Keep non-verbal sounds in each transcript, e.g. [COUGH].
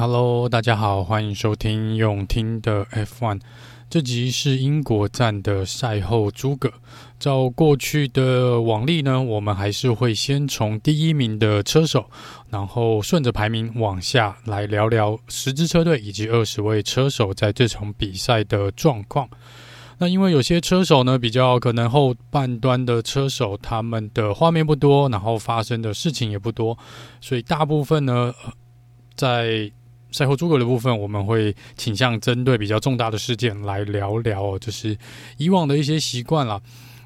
Hello，大家好，欢迎收听用听的 F1。这集是英国站的赛后诸葛。照过去的往例呢，我们还是会先从第一名的车手，然后顺着排名往下来聊聊十支车队以及二十位车手在这场比赛的状况。那因为有些车手呢，比较可能后半段的车手，他们的画面不多，然后发生的事情也不多，所以大部分呢，在赛后诸葛的部分，我们会倾向针对比较重大的事件来聊聊，就是以往的一些习惯啦。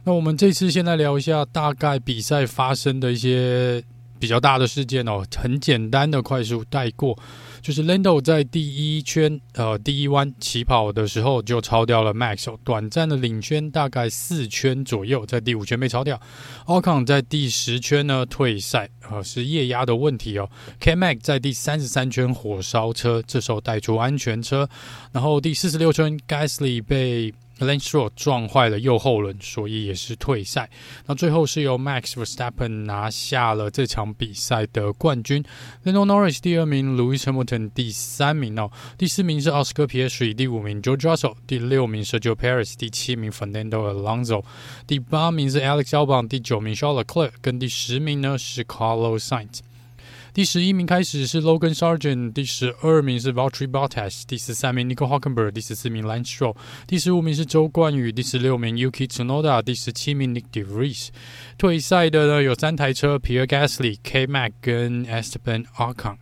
那我们这次先来聊一下大概比赛发生的一些比较大的事件哦，很简单的快速带过。就是 Lando 在第一圈，呃，第一弯起跑的时候就超掉了 Max，短暂的领圈大概四圈左右，在第五圈被超掉。Ocon 在第十圈呢退赛，呃，是液压的问题哦。K-Mac 在第三十三圈火烧车，这时候带出安全车，然后第四十六圈 Gasly 被 Lance Stroll 撞坏了右后轮，所以也是退赛。那最后是由 Max Verstappen 拿下了这场比赛的冠军。Lando Norris 第二名，Lewis Hamilton 第三名哦。第四名是 Oscar Piastri，第五名 George Russell，第六名 Sergio Perez，第七名 Fernando Alonso，第八名是 Alex Albon，第九名 Charles Leclerc，跟第十名呢是 Carlos Sainz。第十一名开始是 Logan Sargent，第十二名是 Valtteri Bottas，第十三名 Nico Hulkenberg，第十四名 Lance Stroll，第十五名是周冠宇，第十六名 Yuki Tsunoda，第十七名 Nick De Vries。退赛的呢有三台车：Pierre Gasly、K-Mag 跟 Esteban Ocon。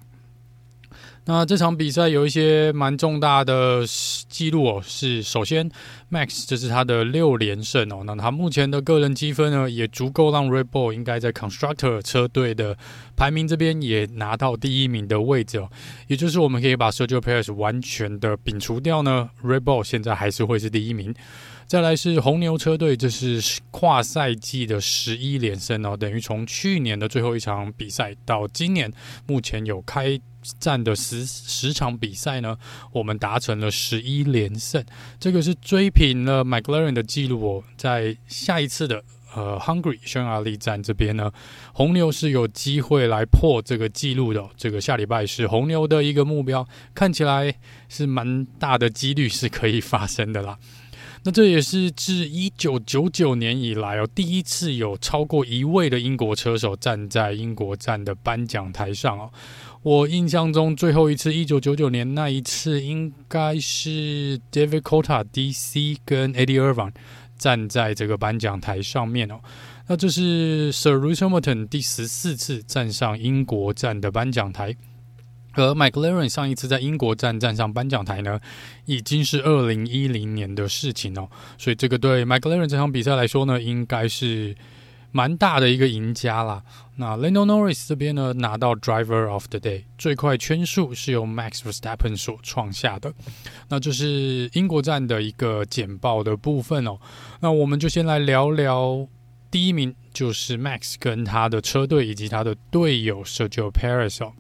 那这场比赛有一些蛮重大的记录哦，是首先 Max 这是他的六连胜哦，那他目前的个人积分呢也足够让 Red Bull 应该在 Constructor 车队的排名这边也拿到第一名的位置哦，也就是我们可以把 Sergio Perez 完全的摒除掉呢，Red Bull 现在还是会是第一名。再来是红牛车队，这是跨赛季的十一连胜哦，等于从去年的最后一场比赛到今年目前有开战的十十场比赛呢，我们达成了十一连胜，这个是追平了 McLaren 的记录哦。在下一次的呃 Hungry 匈牙利站这边呢，红牛是有机会来破这个记录的。这个下礼拜是红牛的一个目标，看起来是蛮大的几率是可以发生的啦。那这也是自一九九九年以来哦，第一次有超过一位的英国车手站在英国站的颁奖台上哦。我印象中最后一次，一九九九年那一次，应该是 David Coulthard DC 跟 Eddie Irvine 站在这个颁奖台上面哦。那这是 Sir Lewis Hamilton 第十四次站上英国站的颁奖台，而 McLaren 上一次在英国站站上颁奖台呢，已经是二零一零年的事情哦。所以这个对 McLaren 这场比赛来说呢，应该是。蛮大的一个赢家啦。那 Lando Norris 这边呢，拿到 Driver of the Day 最快圈数是由 Max Verstappen 所创下的。那这是英国站的一个简报的部分哦。那我们就先来聊聊第一名，就是 Max 跟他的车队以及他的队友 Sergio Perez 哦。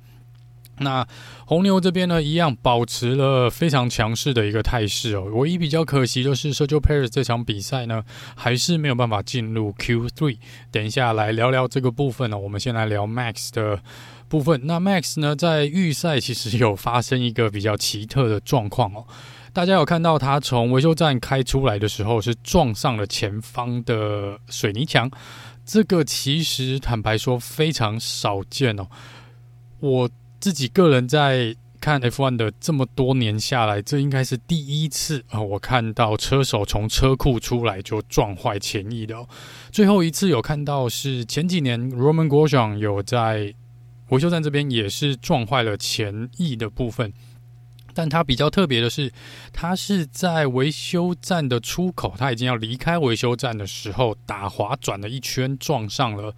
那红牛这边呢，一样保持了非常强势的一个态势哦。唯一比较可惜的是，Sergio Perez 这场比赛呢，还是没有办法进入 Q3。等一下来聊聊这个部分呢。我们先来聊 Max 的部分。那 Max 呢，在预赛其实有发生一个比较奇特的状况哦。大家有看到他从维修站开出来的时候，是撞上了前方的水泥墙。这个其实坦白说非常少见哦。我。自己个人在看 F1 的这么多年下来，这应该是第一次啊！我看到车手从车库出来就撞坏前翼的哦。最后一次有看到是前几年 Roman Grosjean 有在维修站这边也是撞坏了前翼的部分，但他比较特别的是，他是在维修站的出口，他已经要离开维修站的时候打滑转了一圈，撞上了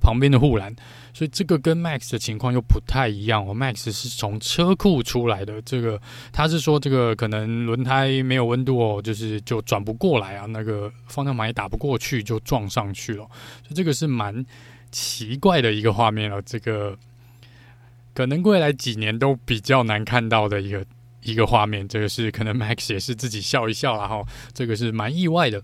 旁边的护栏。所以这个跟 Max 的情况又不太一样哦。Max 是从车库出来的，这个他是说这个可能轮胎没有温度哦，就是就转不过来啊，那个方向盘也打不过去，就撞上去了。所以这个是蛮奇怪的一个画面了。这个可能未来几年都比较难看到的一个一个画面。这个是可能 Max 也是自己笑一笑啦，哈，这个是蛮意外的。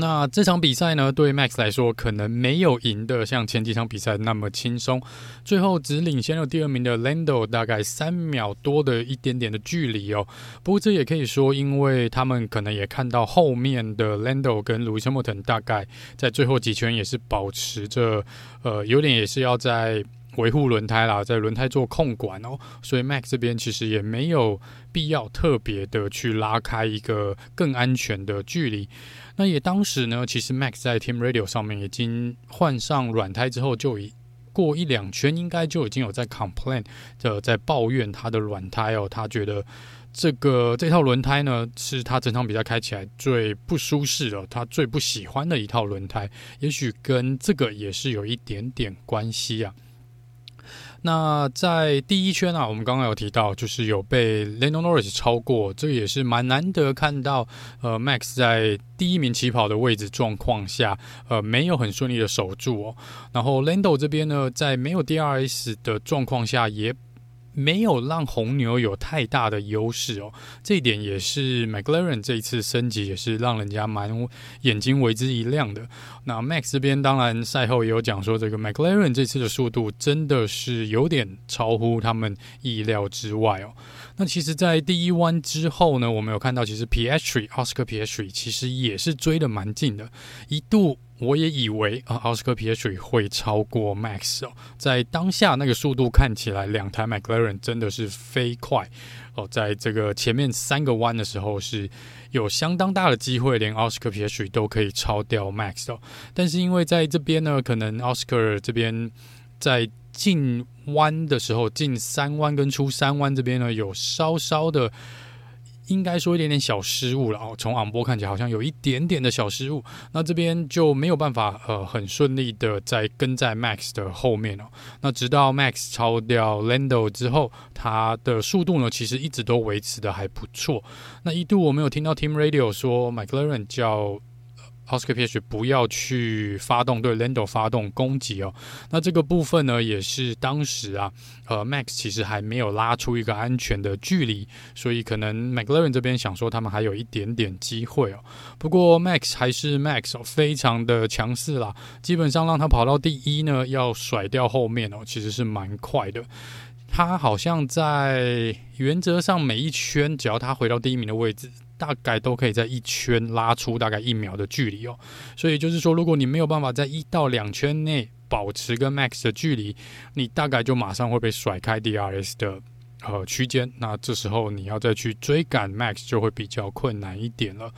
那这场比赛呢，对 Max 来说可能没有赢得像前几场比赛那么轻松，最后只领先了第二名的 Lando 大概三秒多的一点点的距离哦。不过这也可以说，因为他们可能也看到后面的 Lando 跟 Lewis Hamilton 大概在最后几圈也是保持着，呃，有点也是要在。维护轮胎啦，在轮胎做控管哦，所以 Max 这边其实也没有必要特别的去拉开一个更安全的距离。那也当时呢，其实 Max 在 Team Radio 上面已经换上软胎之后，就已过一两圈，应该就已经有在 complain 的在抱怨他的软胎哦，他觉得这个这套轮胎呢是他整场比赛开起来最不舒适的，他最不喜欢的一套轮胎，也许跟这个也是有一点点关系啊。那在第一圈啊，我们刚刚有提到，就是有被 l e n o Norris 超过，这也是蛮难得看到。呃，Max 在第一名起跑的位置状况下，呃，没有很顺利的守住哦。然后 Lando 这边呢，在没有 DRS 的状况下，也没有让红牛有太大的优势哦，这一点也是 McLaren 这一次升级也是让人家蛮眼睛为之一亮的。那 Max 这边当然赛后也有讲说，这个 McLaren 这次的速度真的是有点超乎他们意料之外哦。那其实，在第一弯之后呢，我们有看到其实 Piastri Oscar Piastri 其实也是追得蛮近的，一度。我也以为啊，奥斯卡皮耶水会超过 Max 哦，在当下那个速度看起来，两台 McLaren 真的是飞快哦，在这个前面三个弯的时候是有相当大的机会，连奥斯卡皮耶水都可以超掉 Max 哦。但是因为在这边呢，可能奥斯卡这边在进弯的时候，进三弯跟出三弯这边呢，有稍稍的。应该说一点点小失误了哦，从昂波看起来好像有一点点的小失误，那这边就没有办法呃很顺利的在跟在 Max 的后面哦。那直到 Max 超掉 Lando 之后，他的速度呢其实一直都维持的还不错。那一度我没有听到 Team Radio 说 McLaren 叫。Oscar Piastri 不要去发动对 Lando 发动攻击哦。那这个部分呢，也是当时啊，呃，Max 其实还没有拉出一个安全的距离，所以可能 McLaren 这边想说他们还有一点点机会哦。不过 Max 还是 Max，非常的强势啦，基本上让他跑到第一呢，要甩掉后面哦，其实是蛮快的。他好像在原则上每一圈，只要他回到第一名的位置。大概都可以在一圈拉出大概一秒的距离哦，所以就是说，如果你没有办法在一到两圈内保持跟 Max 的距离，你大概就马上会被甩开 DRS 的呃区间，那这时候你要再去追赶 Max 就会比较困难一点了。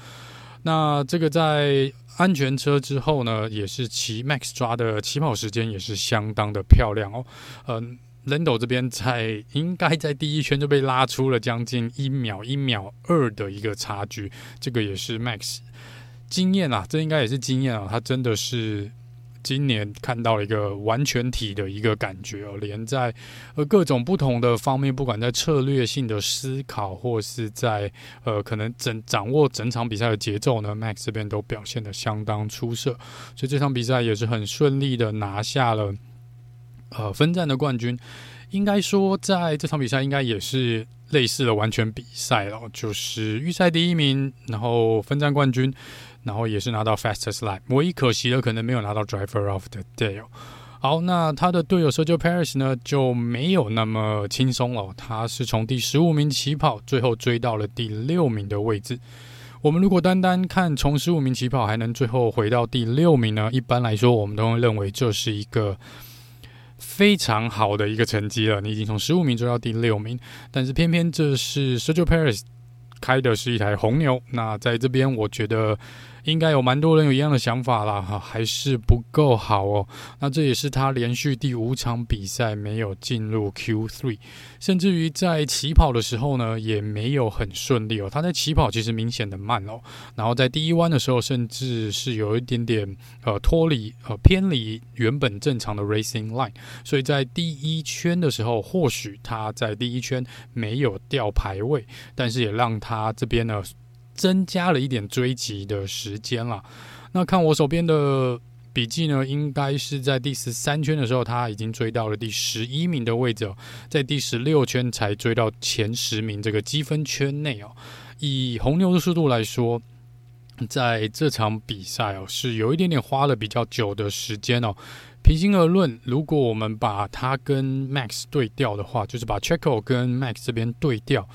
那这个在安全车之后呢，也是骑 Max 抓的起跑时间也是相当的漂亮哦，嗯。Lando 这边在应该在第一圈就被拉出了将近一秒、一秒二的一个差距，这个也是 Max 经验啊，这应该也是经验啊，他真的是今年看到了一个完全体的一个感觉哦，连在呃各种不同的方面，不管在策略性的思考，或是在呃可能整掌握整场比赛的节奏呢，Max 这边都表现的相当出色，所以这场比赛也是很顺利的拿下了。呃，分站的冠军，应该说在这场比赛应该也是类似的完全比赛了，就是预赛第一名，然后分站冠军，然后也是拿到 Fastest Lap，唯一可惜的可能没有拿到 Driver of the Day。好，那他的队友 Sergio Perez 呢就没有那么轻松了，他是从第十五名起跑，最后追到了第六名的位置。我们如果单单看从十五名起跑还能最后回到第六名呢，一般来说我们都会认为这是一个。非常好的一个成绩了，你已经从十五名追到第六名，但是偏偏这是 Sergio Perez 开的是一台红牛，那在这边我觉得。应该有蛮多人有一样的想法啦，哈，还是不够好哦。那这也是他连续第五场比赛没有进入 Q3，甚至于在起跑的时候呢，也没有很顺利哦。他在起跑其实明显的慢哦，然后在第一弯的时候，甚至是有一点点呃脱离呃偏离原本正常的 racing line，所以在第一圈的时候，或许他在第一圈没有掉排位，但是也让他这边呢。增加了一点追击的时间了。那看我手边的笔记呢，应该是在第十三圈的时候，他已经追到了第十一名的位置哦，在第十六圈才追到前十名这个积分圈内哦。以红牛的速度来说在这场比赛哦，是有一点点花了比较久的时间哦。平心而论，如果我们把它跟 Max 对调的话，就是把 Checo 跟 Max 这边对调，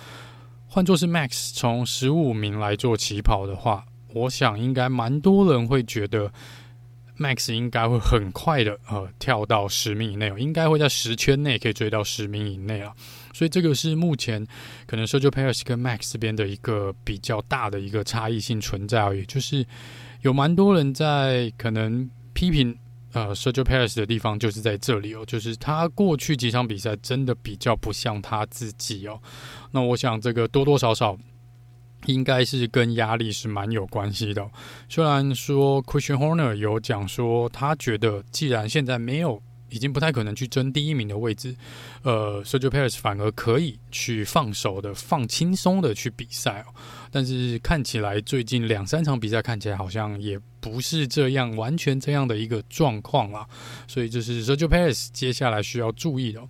换作是 Max 从十五名来做起跑的话，我想应该蛮多人会觉得 Max 应该会很快的呃跳到十名以内，应该会在十圈内可以追到十名以内啊。所以这个是目前可能 Sergio Perez 跟 Max 这边的一个比较大的一个差异性存在而已，就是有蛮多人在可能批评。呃，Sergio Perez 的地方就是在这里哦，就是他过去几场比赛真的比较不像他自己哦。那我想这个多多少少应该是跟压力是蛮有关系的。虽然说 Christian Horner 有讲说，他觉得既然现在没有。已经不太可能去争第一名的位置，呃，Sergio Perez 反而可以去放手的、放轻松的去比赛哦。但是看起来最近两三场比赛看起来好像也不是这样，完全这样的一个状况啦。所以这是 Sergio Perez 接下来需要注意的。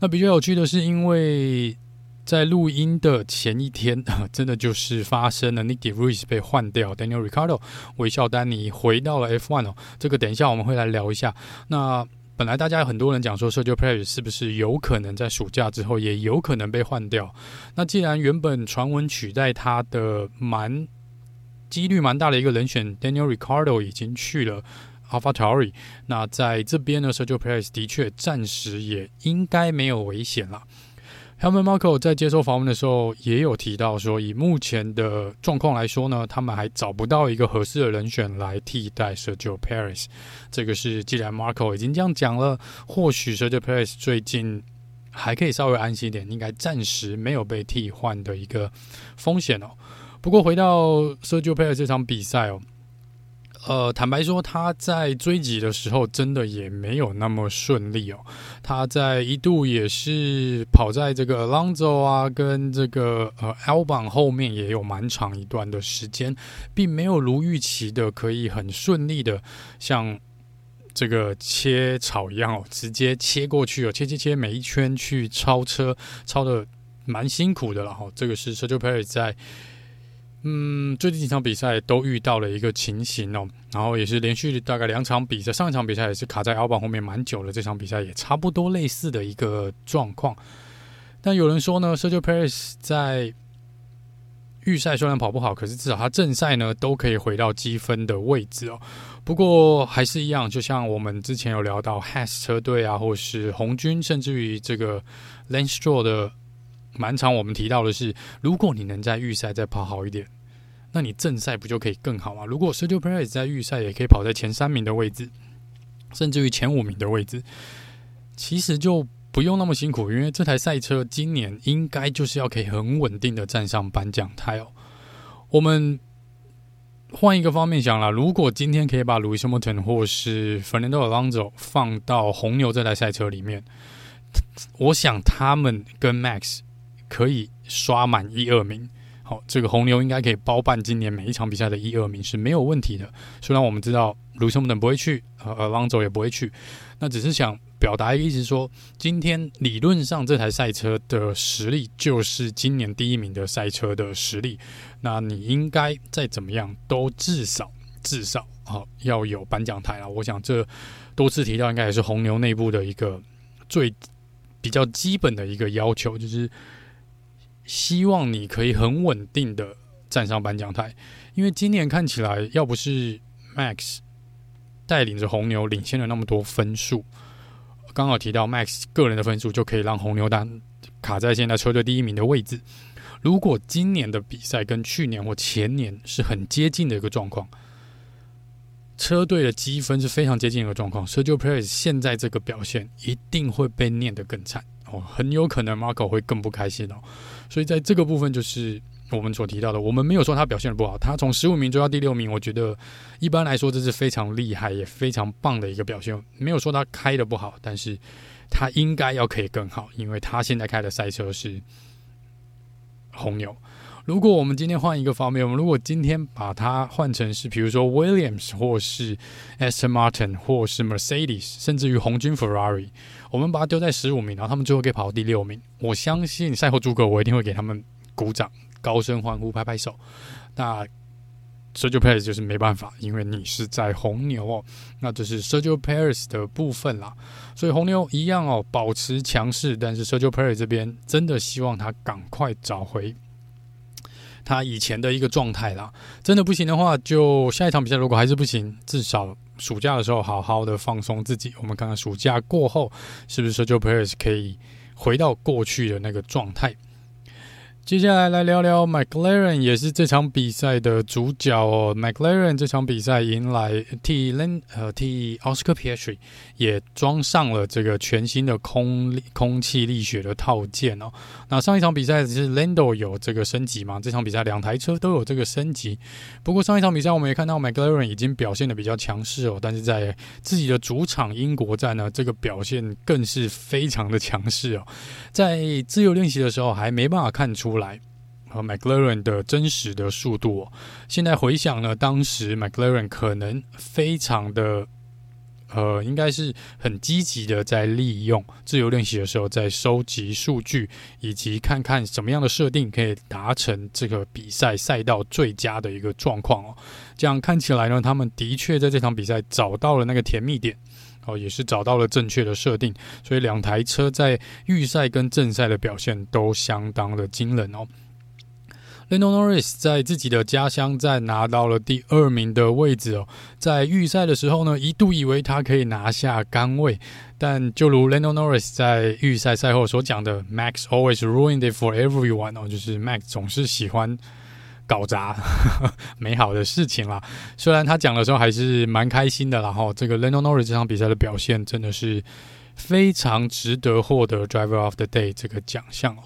那比较有趣的是，因为在录音的前一天，[LAUGHS] 真的就是发生了 Nyck de Vries 被换掉，Daniel Ricardo 微笑丹尼回到了 F1 哦。这个等一下我们会来聊一下。那本来大家有很多人讲说，Sergio Perez 是不是有可能在暑假之后也有可能被换掉？那既然原本传闻取代他的蛮几率蛮大的一个人选 Daniel Ricardo 已经去了 Alphatari 那在这边呢，Sergio Perez 的确暂时也应该没有危险了。Helmut Marko 在接受访问的时候也有提到说，以目前的状况来说呢，他们还找不到一个合适的人选来替代 Sergio Perez。这个是既然 Marko 已经这样讲了，或许 Sergio Perez 最近还可以稍微安心一点，应该暂时没有被替换的一个风险哦。不过回到 Sergio Perez 这场比赛哦。呃，坦白说，他在追击的时候真的也没有那么顺利哦。他在一度也是跑在这个 Alonso 啊，跟这个呃 Albon 后面也有蛮长一段的时间，并没有如预期的可以很顺利的像这个切草一样哦，直接切过去哦，切切切每一圈去超车，超的蛮辛苦的了哈。这个是 Sergio Perez 在。嗯，最近几场比赛都遇到了一个情形哦，然后也是连续大概两场比赛，上一场比赛也是卡在 L 榜后面蛮久了，这场比赛也差不多类似的一个状况。但有人说呢，Sergio Paris 在预赛虽然跑不好，可是至少他正赛呢都可以回到积分的位置哦。不过还是一样，就像我们之前有聊到 Haas 车队啊，或是红军，甚至于这个 Lance Stroll 的。蛮常我们提到的是，如果你能在预赛再跑好一点，那你正赛不就可以更好吗？如果 Sergio Perez 在预赛也可以跑在前三名的位置，甚至于前五名的位置，其实就不用那么辛苦，因为这台赛车今年应该就是要可以很稳定的站上颁奖台哦。我们换一个方面想啦，如果今天可以把 Lewis Hamilton 或是 Fernando Alonso 放到红牛这台赛车里面，我想他们跟 Max。可以刷满一二名，好，这个红牛应该可以包办今年每一场比赛的一二名是没有问题的。虽然我们知道卢森堡不会去，呃，Alonso 也不会去，那只是想表达一个意思说，今天理论上这台赛车的实力就是今年第一名的赛车的实力，那你应该再怎么样都至少至少好要有颁奖台了。我想这多次提到，应该也是红牛内部的一个最比较基本的一个要求，就是。希望你可以很稳定的站上颁奖台，因为今年看起来，要不是 Max 带领着红牛领先了那么多分数，刚好提到 Max 个人的分数就可以让红牛单卡在现在车队第一名的位置。如果今年的比赛跟去年或前年是很接近的一个状况，车队的积分是非常接近的一个状况，Sergio p e r e 现在这个表现一定会被念得更惨哦，很有可能 Marco 会更不开心哦。所以在这个部分，就是我们所提到的，我们没有说他表现的不好，他从十五名追到第六名，我觉得一般来说这是非常厉害也非常棒的一个表现。没有说他开的不好，但是他应该要可以更好，因为他现在开的赛车是红牛。如果我们今天换一个方面，我们如果今天把它换成是，比如说 Williams 或是 Aston Martin 或是 Mercedes，甚至于红军 Ferrari。我们把它丢在十五名，然后他们最后可以跑到第六名。我相信赛后诸葛，我一定会给他们鼓掌、高声欢呼、拍拍手。那 Sergio Perez 就是没办法，因为你是在红牛哦。那这是 Sergio Perez 的部分啦。所以红牛一样哦，保持强势，但是 Sergio Perez 这边真的希望他赶快找回他以前的一个状态啦。真的不行的话，就下一场比赛如果还是不行，至少暑假的时候好好的放松自己。我们看看暑假过后是不是 Sergio Perez 可以回到过去的那个状态。接下来来聊聊 McLaren，也是这场比赛的主角哦。McLaren 这场比赛迎来替 Len 呃替 Oscar Piastri 也装上了这个全新的空空气力学的套件哦。那上一场比赛只是 Lando 有这个升级嘛？这场比赛两台车都有这个升级。不过上一场比赛我们也看到 McLaren 已经表现的比较强势哦，但是在自己的主场英国站呢，这个表现更是非常的强势哦。在自由练习的时候还没办法看出来和 McLaren 的真实的速度哦。现在回想呢，当时 McLaren 可能非常的呃，应该是很积极的在利用自由练习的时候，在收集数据，以及看看什么样的设定可以达成这个比赛赛道最佳的一个状况哦。这样看起来呢，他们的确在这场比赛找到了那个甜蜜点。哦，也是找到了正确的设定，所以两台车在预赛跟正赛的表现都相当的惊人哦。Lando Norris 在自己的家乡站拿到了第二名的位置哦，在预赛的时候呢，一度以为他可以拿下杆位，但就如 Lando Norris 在预赛赛后所讲的，Max always ruined it for everyone 哦，就是 Max 总是喜欢。搞砸 [LAUGHS] 美好的事情啦。虽然他讲的时候还是蛮开心的，然后这个 Lando Norris 这场比赛的表现真的是非常值得获得 Driver of the Day 这个奖项哦。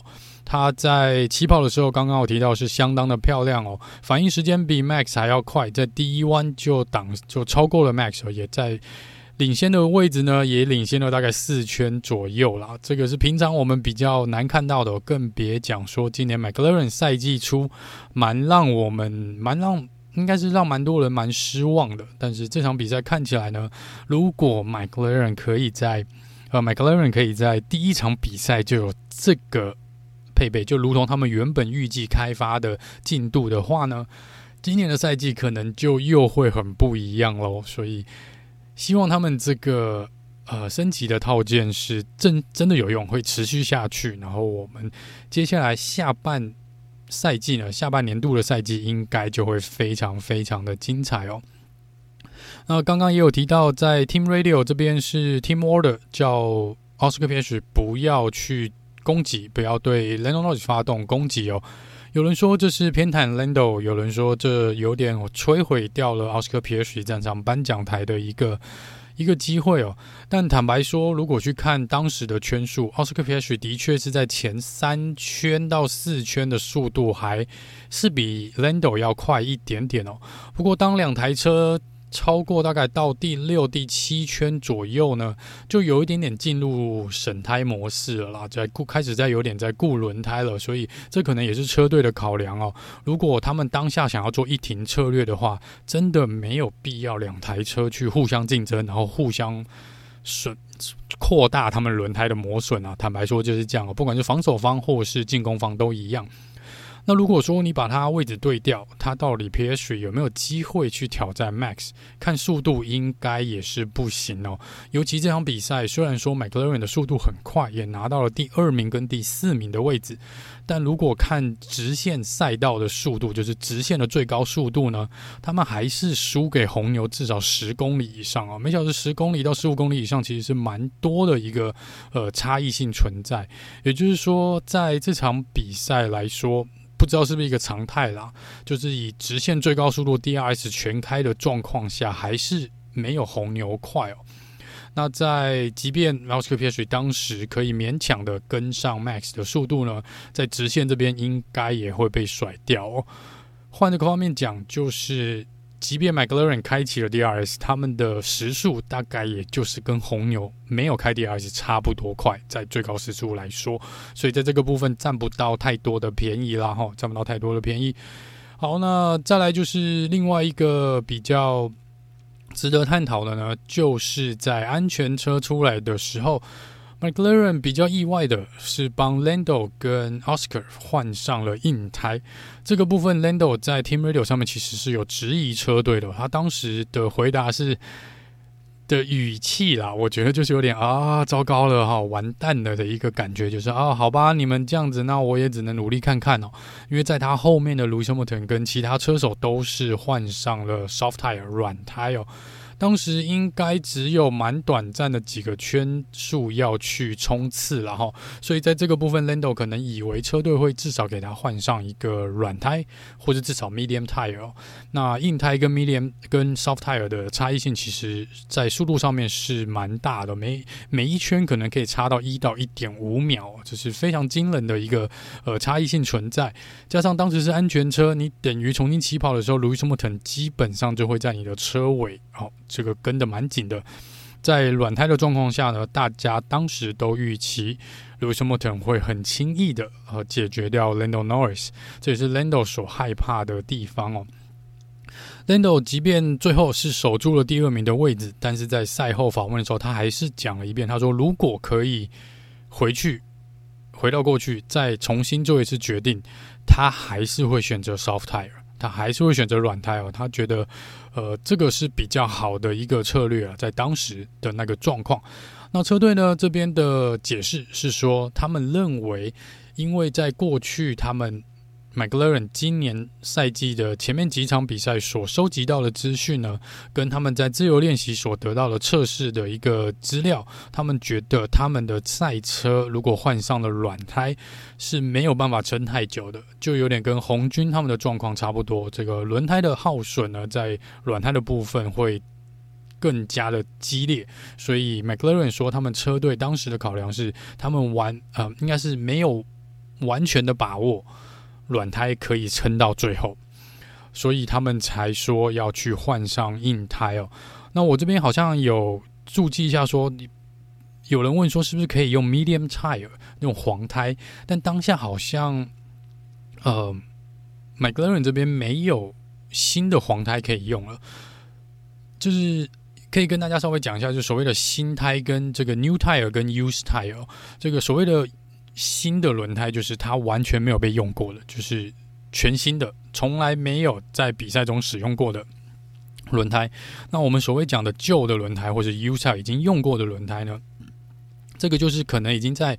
他在起跑的时候，刚刚我提到是相当的漂亮哦，反应时间比 Max 还要快，在第一弯就挡就超过了 Max，也在。领先的位置呢，也领先了大概四圈左右啦。这个是平常我们比较难看到的，更别讲说今年 McLaren 赛季初蛮让我们蛮让应该是让蛮多人蛮失望的。但是这场比赛看起来呢，如果 McLaren 可以在呃 McLaren 可以在第一场比赛就有这个配备，就如同他们原本预计开发的进度的话呢，今年的赛季可能就又会很不一样喽。所以。希望他们这个呃升级的套件是真真的有用，会持续下去。然后我们接下来下半赛季呢，下半年度的赛季应该就会非常非常的精彩哦。那刚刚也有提到，在 Team Radio 这边是 Team Order，叫 Oscar Piastri 不要去攻击，不要对 l e n o n o r i s 发动攻击哦。有人说这是偏袒 Lando，有人说这有点摧毁掉了奥斯卡皮尔斯站上颁奖台的一个一个机会哦。但坦白说，如果去看当时的圈数奥斯卡皮尔的确是在前三圈到四圈的速度还是比 Lando 要快一点点哦。不过当两台车超过大概到第六、第七圈左右呢，就有一点点进入省胎模式了啦，在顾开始在有点在顾轮胎了，所以这可能也是车队的考量哦。如果他们当下想要做一停策略的话，真的没有必要两台车去互相竞争，然后互相损扩大他们轮胎的磨损啊。坦白说就是这样哦，不管是防守方或是进攻方都一样。那如果说你把它位置对调，它到底 PS 有没有机会去挑战 Max？看速度应该也是不行哦。尤其这场比赛，虽然说 McLaren 的速度很快，也拿到了第二名跟第四名的位置，但如果看直线赛道的速度，就是直线的最高速度呢，他们还是输给红牛至少十公里以上哦。每小时十公里到十五公里以上，其实是蛮多的一个呃差异性存在。也就是说，在这场比赛来说。不知道是不是一个常态啦，就是以直线最高速度 DRS 全开的状况下，还是没有红牛快哦。那在即便 lsk ps 当时可以勉强的跟上 Max 的速度呢，在直线这边应该也会被甩掉哦。换一个方面讲，就是。即便 McLaren 开启了 DRS，他们的时速大概也就是跟红牛没有开 DRS 差不多快，在最高时速来说，所以在这个部分占不到太多的便宜啦，哈，占不到太多的便宜。好，那再来就是另外一个比较值得探讨的呢，就是在安全车出来的时候 McLaren 比较意外的是帮 Lando 跟 Oscar 换上了硬胎，这个部分 Lando 在 Team Radio 上面其实是有质疑车队的，他当时的回答是的语气啦，我觉得就是有点啊，糟糕了哈，完蛋了的一个感觉，就是啊，好吧，你们这样子，那我也只能努力看看哦，因为在他后面的 Lewis Hamilton 跟其他车手都是换上了 soft tire 软胎哦。当时应该只有蛮短暂的几个圈数要去冲刺了哈，所以在这个部分，Lando 可能以为车队会至少给他换上一个软胎，或者至少 medium tire。那硬胎跟 medium 跟 soft tire 的差异性，其实在速度上面是蛮大的，每每一圈可能可以差到一到一点五秒，这是非常惊人的一个呃差异性存在。加上当时是安全车，你等于重新起跑的时候，Lewis Hamilton 基本上就会在你的车尾，好。这个跟得蛮紧的，在软胎的状况下呢，大家当时都预期 Lewis Hamilton 会很轻易的呃解决掉 Lando Norris，这也是 Lando 所害怕的地方哦。Lando 即便最后是守住了第二名的位置，但是在赛后访问的时候，他还是讲了一遍，他说如果可以回去，回到过去，再重新做一次决定，他还是会选择 soft tire。他还是会选择软胎哦，他觉得，呃，这个是比较好的一个策略啊，在当时的那个状况。那车队呢，这边的解释是说，他们认为，因为在过去他们。McLaren 今年赛季的前面几场比赛所收集到的资讯呢，跟他们在自由练习所得到的测试的一个资料，他们觉得他们的赛车如果换上了软胎是没有办法撑太久的，就有点跟红军他们的状况差不多。这个轮胎的耗损呢，在软胎的部分会更加的激烈，所以 McLaren 说他们车队当时的考量是，他们完呃应该是没有完全的把握。软胎可以撑到最后，所以他们才说要去换上硬胎哦。那我这边好像有注记一下说，有人问说是不是可以用 medium tire 那种黄胎，但当下好像呃，McLaren 这边没有新的黄胎可以用了。就是可以跟大家稍微讲一下，就所谓的新胎跟这个 new tire 跟 used tire 这个所谓的。新的轮胎就是它完全没有被用过的，就是全新的，从来没有在比赛中使用过的轮胎。那我们所谓讲的旧的轮胎或者 U 赛已经用过的轮胎呢？这个就是可能已经在。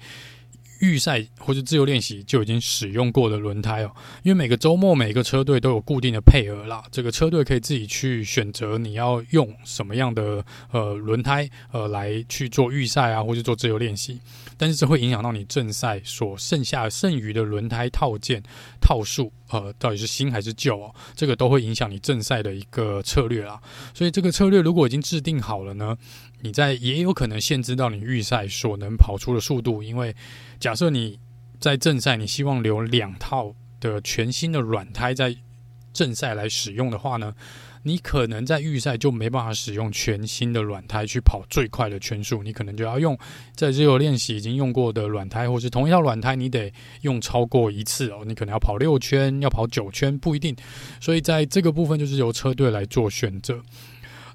预赛或者自由练习就已经使用过的轮胎哦，因为每个周末每个车队都有固定的配额啦，这个车队可以自己去选择你要用什么样的呃轮胎呃来去做预赛啊，或者做自由练习，但是这会影响到你正赛所剩下剩余的轮胎套件套数呃到底是新还是旧哦，这个都会影响你正赛的一个策略啦，所以这个策略如果已经制定好了呢，你在也有可能限制到你预赛所能跑出的速度，因为假设你在正赛，你希望留两套的全新的软胎在正赛来使用的话呢，你可能在预赛就没办法使用全新的软胎去跑最快的圈数，你可能就要用在自由练习已经用过的软胎，或是同一套软胎，你得用超过一次哦，你可能要跑六圈，要跑九圈，不一定。所以在这个部分就是由车队来做选择。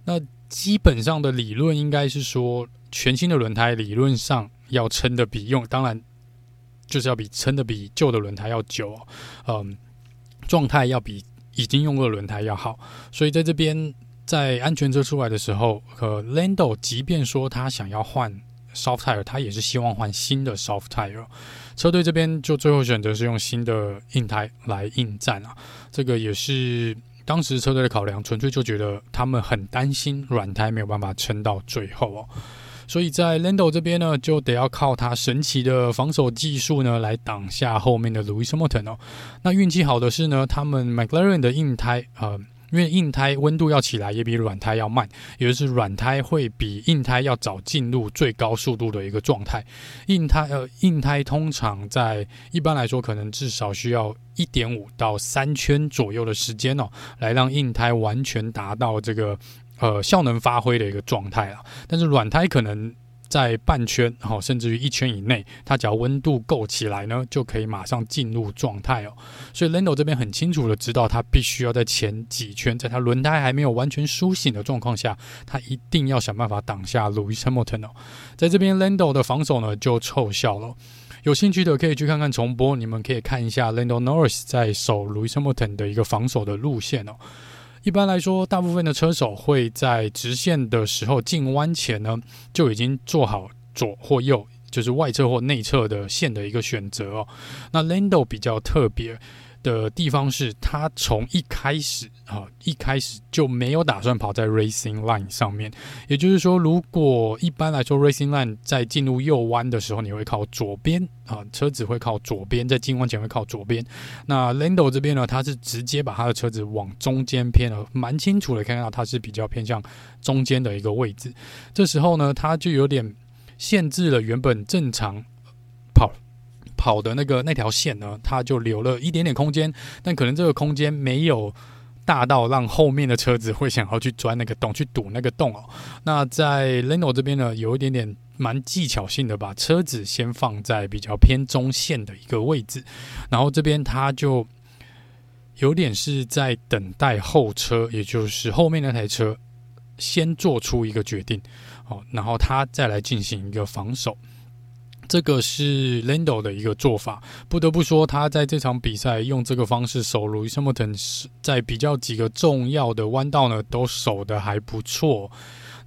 那基本上的理论应该是说，全新的轮胎理论上要撑得比用，当然就是要比撑得比旧的轮胎要久，嗯，状态要比已经用过的轮胎要好。所以在这边，在安全车出来的时候，和 Lando 即便说他想要换 soft tire，他也是希望换新的 soft tire。车队这边就最后选择是用新的硬胎来应战啊，这个也是。当时车队的考量，纯粹就觉得他们很担心软胎没有办法撑到最后哦，所以在 Lando 这边呢，就得要靠他神奇的防守技术呢，来挡下后面的 Lewis Hamilton 哦。那运气好的是呢，他们 McLaren 的硬胎呃。因为硬胎温度要起来也比软胎要慢，也就是软胎会比硬胎要早进入最高速度的一个状态。硬胎呃，硬胎通常在一般来说可能至少需要一点五到三圈左右的时间哦，来让硬胎完全达到这个呃效能发挥的一个状态啊。但是软胎可能在半圈，好，甚至于一圈以内，它只要温度够起来呢，就可以马上进入状态哦。所以 Lando 这边很清楚的知道，他必须要在前几圈，在他轮胎还没有完全苏醒的状况下，他一定要想办法挡下 Lewis Hamilton 哦。在这边 Lando 的防守呢就凑效了。有兴趣的可以去看看重播，你们可以看一下 Lando Norris 在守 Lewis Hamilton 的一个防守的路线哦。一般来说，大部分的车手会在直线的时候进弯前呢，就已经做好左或右，就是外侧或内侧的线的一个选择哦。那 Lando 比较特别。的地方是，他从一开始啊，一开始就没有打算跑在 racing line 上面。也就是说，如果一般来说 racing line 在进入右弯的时候，你会靠左边啊，车子会靠左边，在进弯前会靠左边。那 Lando 这边呢，他是直接把他的车子往中间偏了，蛮清楚的看到他是比较偏向中间的一个位置。这时候呢，他就有点限制了原本正常。跑的那个那条线呢，它就留了一点点空间，但可能这个空间没有大到让后面的车子会想要去钻那个洞，去堵那个洞哦。那在 Lando 这边呢，有一点点蛮技巧性的，把车子先放在比较偏中线的一个位置，然后这边他就有点是在等待后车，也就是后面那台车先做出一个决定，好，然后他再来进行一个防守。这个是 Lando 的一个做法，不得不说，他在这场比赛用这个方式守 Lewis Hamilton，在比较几个重要的弯道呢，都守得还不错。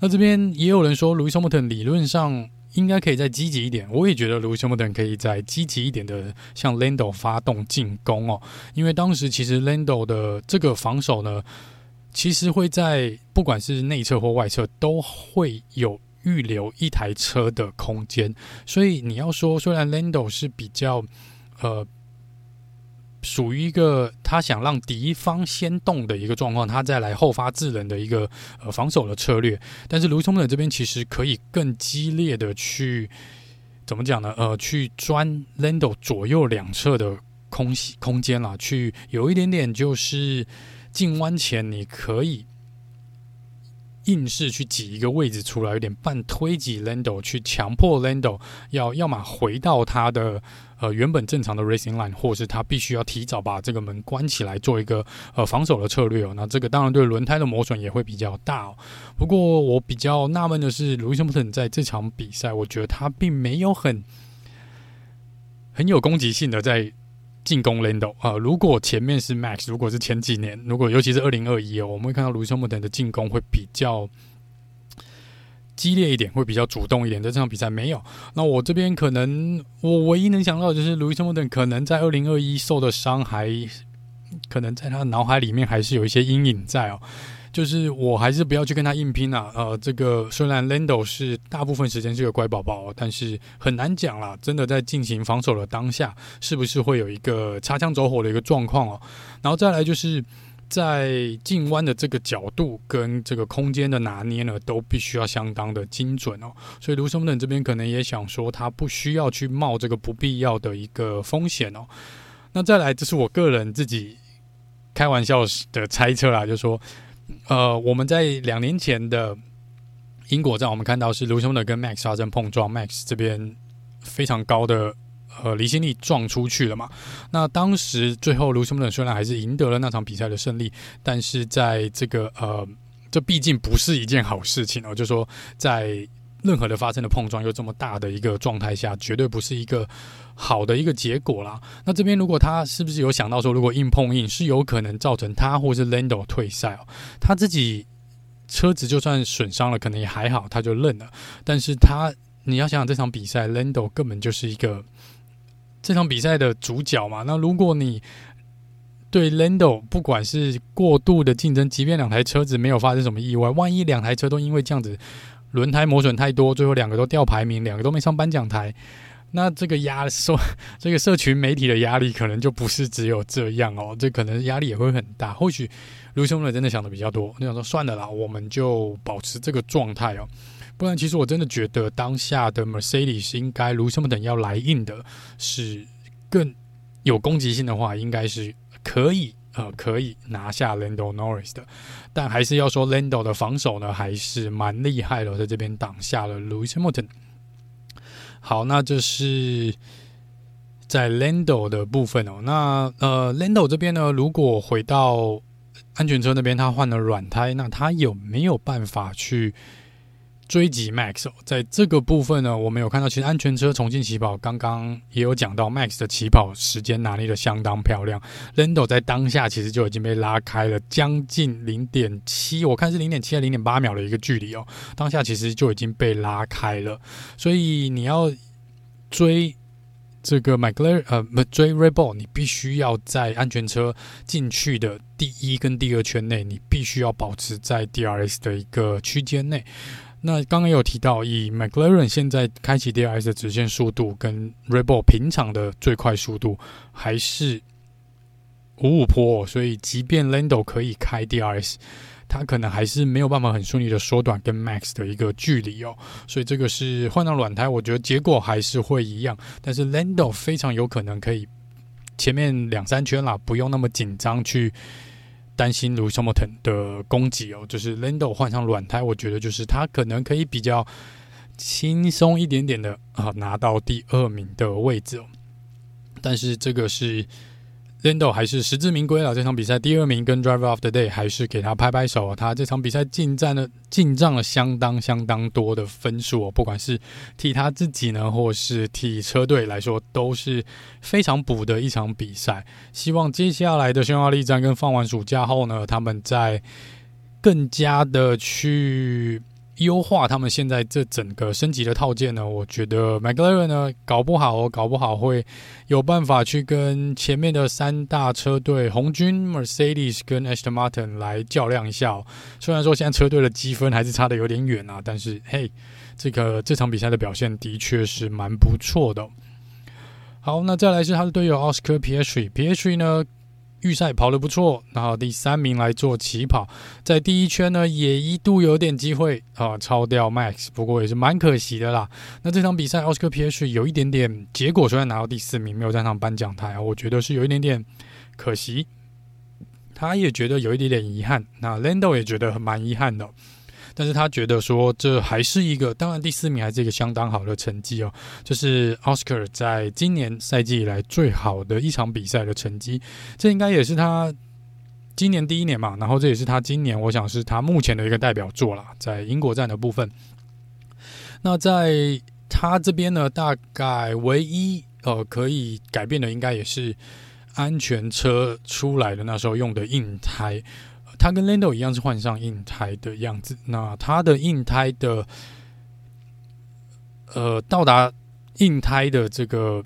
那这边也有人说，Lewis Hamilton 理论上应该可以再积极一点，我也觉得 Lewis Hamilton 可以再积极一点的向 Lando 发动进攻哦，因为当时其实 Lando 的这个防守呢，其实会在不管是内侧或外侧都会有。预留一台车的空间，所以你要说，虽然 Lando 是比较呃属于一个他想让敌方先动的一个状况，他再来后发制人的一个呃防守的策略，但是卢松的这边其实可以更激烈的去怎么讲呢？呃，去钻 Lando 左右两侧的空隙空间啦，去有一点点就是进弯前你可以。硬是去挤一个位置出来，有点半推挤 Lando，去强迫 Lando 要要么回到他的呃原本正常的 racing line，或是他必须要提早把这个门关起来，做一个呃防守的策略哦。那这个当然对轮胎的磨损也会比较大哦。不过我比较纳闷的是，Lewis Hamilton 在这场比赛，我觉得他并没有很很有攻击性的在。进攻 Lando 啊、如果前面是 Max，如果是前几年，如果尤其是二零二一哦，我们会看到 Lewis Hamilton 的进攻会比较激烈一点，会比较主动一点。在这场比赛没有，那我这边可能我唯一能想到的就是 Lewis Hamilton 可能在二零二一受的伤还可能在他脑海里面还是有一些阴影在哦。就是我还是不要去跟他硬拼啊！呃，这个虽然 Lando 是大部分时间是个乖宝宝，但是很难讲啦。真的在进行防守的当下，是不是会有一个擦枪走火的一个状况哦？然后再来就是在进弯的这个角度跟这个空间的拿捏呢，都必须要相当的精准哦。所以卢森堡这边可能也想说，他不需要去冒这个不必要的一个风险哦。那再来，这是我个人自己开玩笑的猜测啦，就是说。呃，我们在两年前的英国站，我们看到是卢森堡跟 Max 发生碰撞，Max 这边非常高的呃离心力撞出去了嘛。那当时最后卢森堡虽然还是赢得了那场比赛的胜利，但是在这个呃，这毕竟不是一件好事情哦。就说在任何的发生的碰撞又这么大的一个状态下，绝对不是一个。好的一个结果啦。那这边如果他是不是有想到说，如果硬碰硬是有可能造成他或是 Lando 退赛哦？他自己车子就算损伤了，可能也还好，他就认了。但是他你要想想这场比赛，Lando 根本就是一个这场比赛的主角嘛。那如果你对 Lando 不管是过度的竞争，即便两台车子没有发生什么意外，万一两台车都因为这样子轮胎磨损太多，最后两个都掉排名，两个都没上颁奖台。那这个压说，[LAUGHS] 这个社群媒体的压力可能就不是只有这样哦，这可能压力也会很大。或许卢兄呢真的想的比较多，那想说算了啦，我们就保持这个状态哦。不然，其实我真的觉得当下的 Mercedes 应该卢兄等要来硬的，是更有攻击性的话，应该是可以呃可以拿下 Lando Norris 的。但还是要说 Lando 的防守呢，还是蛮厉害的，在这边挡下了 Lewis Hamilton。好，那这是在 Lando 的部分哦。那呃，Lando 这边呢，如果回到安全车那边，他换了软胎，那他有没有办法去？追击 Max，在这个部分呢，我们有看到，其实安全车重新起跑，刚刚也有讲到，Max 的起跑时间拿捏的相当漂亮。Lando 在当下其实就已经被拉开了将近零点七，我看是零点七还是零点八秒的一个距离哦。当下其实就已经被拉开了，所以你要追这个 McLaren 呃，不追 Red Bull，你必须要在安全车进去的第一跟第二圈内，你必须要保持在 DRS 的一个区间内。那刚刚有提到，以 McLaren 现在开启 DRS 的直线速度跟 r e b o l 平常的最快速度还是五五波，所以即便 Lando 可以开 DRS，他可能还是没有办法很顺利的缩短跟 Max 的一个距离哦。所以这个是换上软胎，我觉得结果还是会一样，但是 Lando 非常有可能可以前面两三圈啦，不用那么紧张去。担心如肖莫腾的攻击哦，就是 Lando 换上软胎，我觉得就是他可能可以比较轻松一点点的啊拿到第二名的位置哦，但是这个是。Lando 还是实至名归了，这场比赛第二名跟 Driver of the Day 还是给他拍拍手啊。他这场比赛进战了进账了相当相当多的分数哦，不管是替他自己呢，或是替车队来说，都是非常补的一场比赛。希望接下来的匈牙利站跟放完暑假后呢，他们在更加的去。优化他们现在这整个升级的套件呢，我觉得 McLaren 呢搞不好哦，搞不好会有办法去跟前面的三大车队红军 Mercedes 跟 Aston Martin 来较量一下哦。虽然说现在车队的积分还是差的有点远啊，但是嘿，这个这场比赛的表现的确是蛮不错的。好，那再来是他的队友 Oscar Piastri，Piastri 呢？预赛跑得不错，然后第三名来做起跑，在第一圈呢也一度有点机会啊超掉 Max，不过也是蛮可惜的啦。那这场比赛奥斯卡 P H 有一点点结果，虽然拿到第四名，没有站上颁奖台啊，我觉得是有一点点可惜，他也觉得有一点点遗憾，那 Lando 也觉得蛮遗憾的。但是他觉得说，这还是一个，当然第四名还是一个相当好的成绩哦，这是 Oscar 在今年赛季以来最好的一场比赛的成绩，这应该也是他今年第一年嘛，然后这也是他今年，我想是他目前的一个代表作啦，在英国站的部分。那在他这边呢，大概唯一呃可以改变的，应该也是安全车出来的那时候用的硬胎。它跟 Lando 一样是换上硬胎的样子，那它的硬胎的呃到达硬胎的这个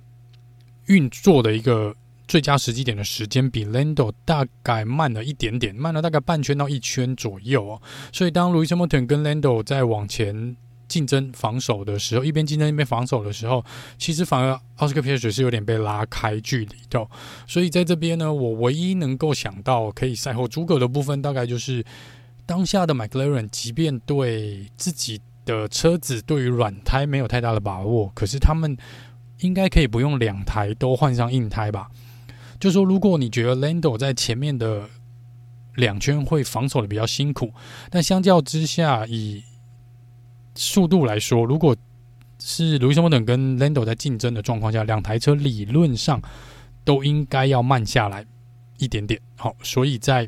运作的一个最佳时机点的时间比 Lando 大概慢了一点点，慢了大概半圈到一圈左右哦。所以当 Louis Hamilton 跟 Lando 在往前。竞争防守的时候，一边竞争一边防守的时候，其实反而奥斯卡皮耶是有点被拉开距离的。所以在这边呢，我唯一能够想到可以赛后诸葛的部分，大概就是当下的 McLaren，即便对自己的车子对于软胎没有太大的把握，可是他们应该可以不用两台都换上硬胎吧？就说如果你觉得 Lando 在前面的两圈会防守的比较辛苦，但相较之下以速度来说，如果是路易斯·莫等跟 Lando 在竞争的状况下，两台车理论上都应该要慢下来一点点。好，所以在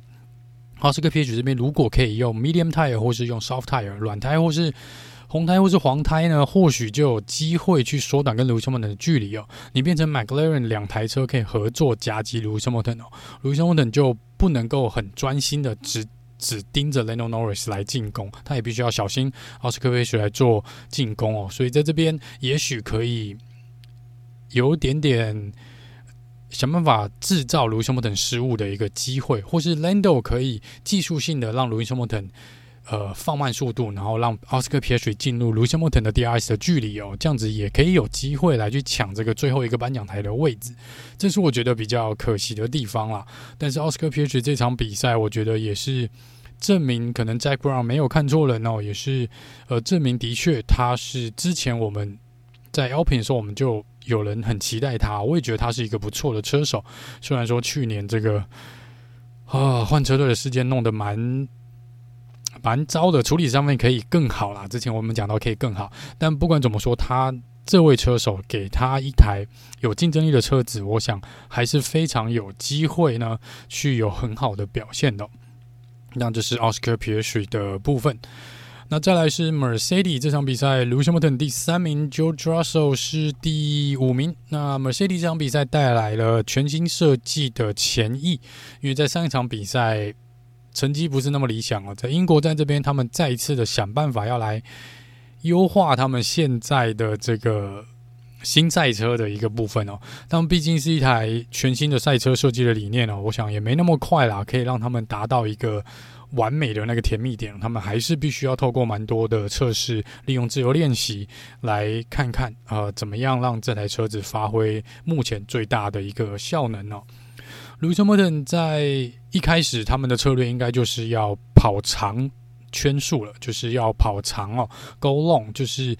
哈斯克皮耶许这边，如果可以用 medium tire 或是用 soft tire 软胎，或是红胎或是黄胎呢，或许就有机会去缩短跟路易斯·莫等的距离哦。你变成 McLaren 两台车可以合作夹击路易斯·莫等哦，路易斯·莫等就不能够很专心的只。只盯着 Lando Norris 来进攻，他也必须要小心奥斯科维奇来做进攻哦。所以在这边也许可以有点点想办法制造卢西莫腾失误的一个机会，或是 Lando 可以技术性的让卢西莫腾呃放慢速度，然后让奥斯卡皮耶许进入卢西莫腾的 DRS 的距离哦，这样子也可以有机会来去抢这个最后一个颁奖台的位置。这是我觉得比较可惜的地方啦。但是奥斯卡皮耶许这场比赛，我觉得也是。证明可能 Zac Brown 没有看错人哦，也是呃证明的确他是之前我们在 Alpine 的时候，我们就有人很期待他，我也觉得他是一个不错的车手。虽然说去年这个啊换车队的事件弄得蛮蛮糟的，处理上面可以更好啦。之前我们讲到可以更好，但不管怎么说，他这位车手给他一台有竞争力的车子，我想还是非常有机会呢，去有很好的表现的。那这是 Oscar Piastri 的部分。那再来是 Mercedes 这场比赛，Lewis Hamilton 第三名，George Russell 是第五名。那 Mercedes 这场比赛带来了全新设计的前翼，因为在上一场比赛成绩不是那么理想哦，在英国站这边，他们再一次的想办法要来优化他们现在的这个新赛车的一个部分哦。他们毕竟是一台全新的赛车设计的理念哦，我想也没那么快啦，可以让他们达到一个。完美的那个甜蜜点，他们还是必须要透过蛮多的测试，利用自由练习来看看，呃，怎么样让这台车子发挥目前最大的一个效能哦。Lewis Hamilton 在一开始他们的策略应该就是要跑长圈数了，就是要跑长哦，Go long，就是。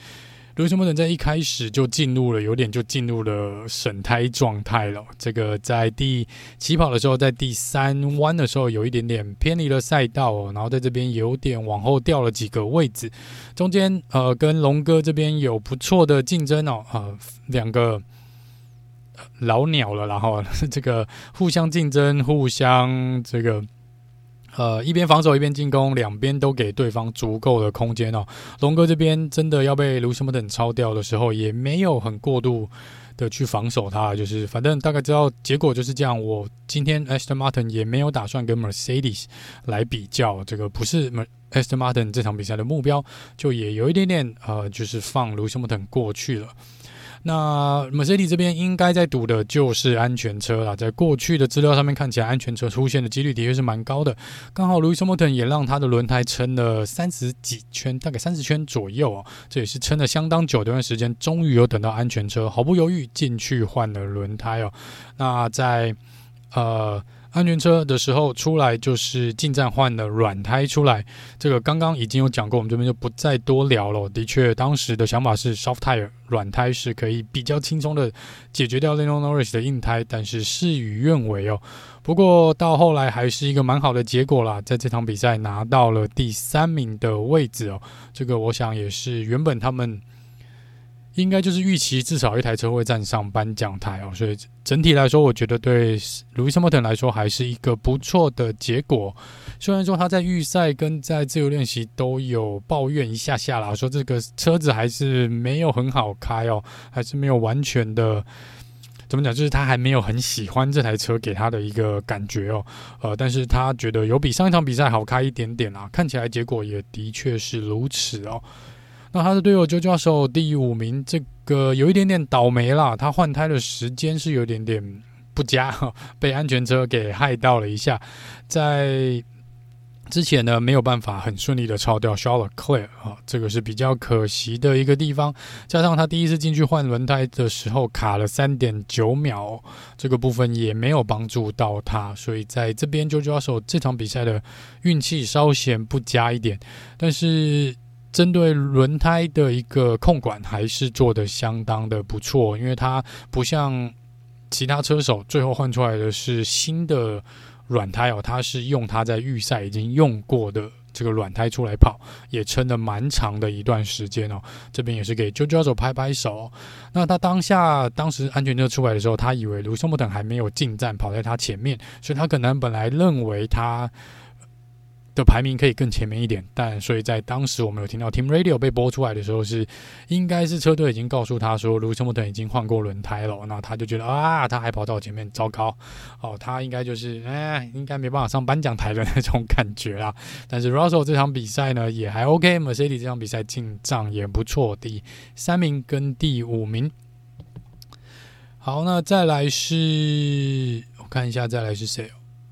Lewis Hamilton 在一开始就进入了，有点就进入了省胎状态了。这个在第起跑的时候，在第三弯的时候，有一点点偏离了赛道哦，然后在这边有点往后掉了几个位置。中间呃，跟龙哥这边有不错的竞争哦，呃，两个老鸟了，然后 [LAUGHS] 这个互相竞争，互相这个。呃，一边防守一边进攻，两边都给对方足够的空间哦。龙哥这边真的要被卢西莫等超掉的时候，也没有很过度的去防守他，就是反正大概知道结果就是这样。我今天 Aston Martin 也没有打算跟 Mercedes 来比较，这个不是 Aston Martin 这场比赛的目标，就也有一点点呃，就是放卢西莫等过去了。那 Mercedes 这边应该在赌的就是安全车了，在过去的资料上面看起来，安全车出现的几率的确是蛮高的。刚好 Lewis Hamilton 也让他的轮胎撑了三十几圈，大概三十圈左右哦，这也是撑了相当久的一段时间，终于有等到安全车，毫不犹豫进去换了轮胎哦。那在呃。安全车的时候出来就是进站换了软胎出来，这个刚刚已经有讲过，我们这边就不再多聊了。的确，当时的想法是 soft tire 软胎是可以比较轻松的解决掉 Lando Norris 的硬胎，但是事与愿违哦。不过到后来还是一个蛮好的结果啦，在这场比赛拿到了第三名的位置哦。这个我想也是原本他们。应该就是预期至少一台车会站上颁奖台哦，所以整体来说，我觉得对 Lewis Hamilton 来说还是一个不错的结果。虽然说他在预赛跟在自由练习都有抱怨一下下啦，说这个车子还是没有很好开哦，还是没有完全的怎么讲，就是他还没有很喜欢这台车给他的一个感觉哦。呃，但是他觉得有比上一场比赛好开一点点啊，看起来结果也的确是如此哦。那他的队友 George Russell 第五名，这个有一点点倒霉啦。他换胎的时间是有点点不佳，[LAUGHS] 被安全车给害到了一下。在之前呢，没有办法很顺利的超掉 Charles Leclerc 啊，这个是比较可惜的一个地方。加上他第一次进去换轮胎的时候卡了三点九秒，这个部分也没有帮助到他。所以在这边 George Russell 这场比赛的运气稍显不佳一点，但是。针对轮胎的一个控管还是做得相当的不错，因为它不像其他车手最后换出来的是新的软胎哦，它是用它在预赛已经用过的这个软胎出来跑，也撑了蛮长的一段时间哦。这边也是给 JoJo 手拍拍手。那他当下当时安全车出来的时候，他以为卢森堡等还没有进站，跑在他前面，所以他可能本来认为他。的排名可以更前面一点，但所以在当时我们有听到 Team Radio 被播出来的时候是，应该是车队已经告诉他说，Lewis Hamilton 已经换过轮胎了，那他就觉得啊，他还跑到我前面，糟糕，哦，他应该就是哎，应该没办法上颁奖台的那种感觉啦。[LAUGHS] 但是 Russell 这场比赛呢也还 OK，Mercedes 这场比赛进账也不错，第三名跟第五名。好，那再来是我看一下，再来是谁？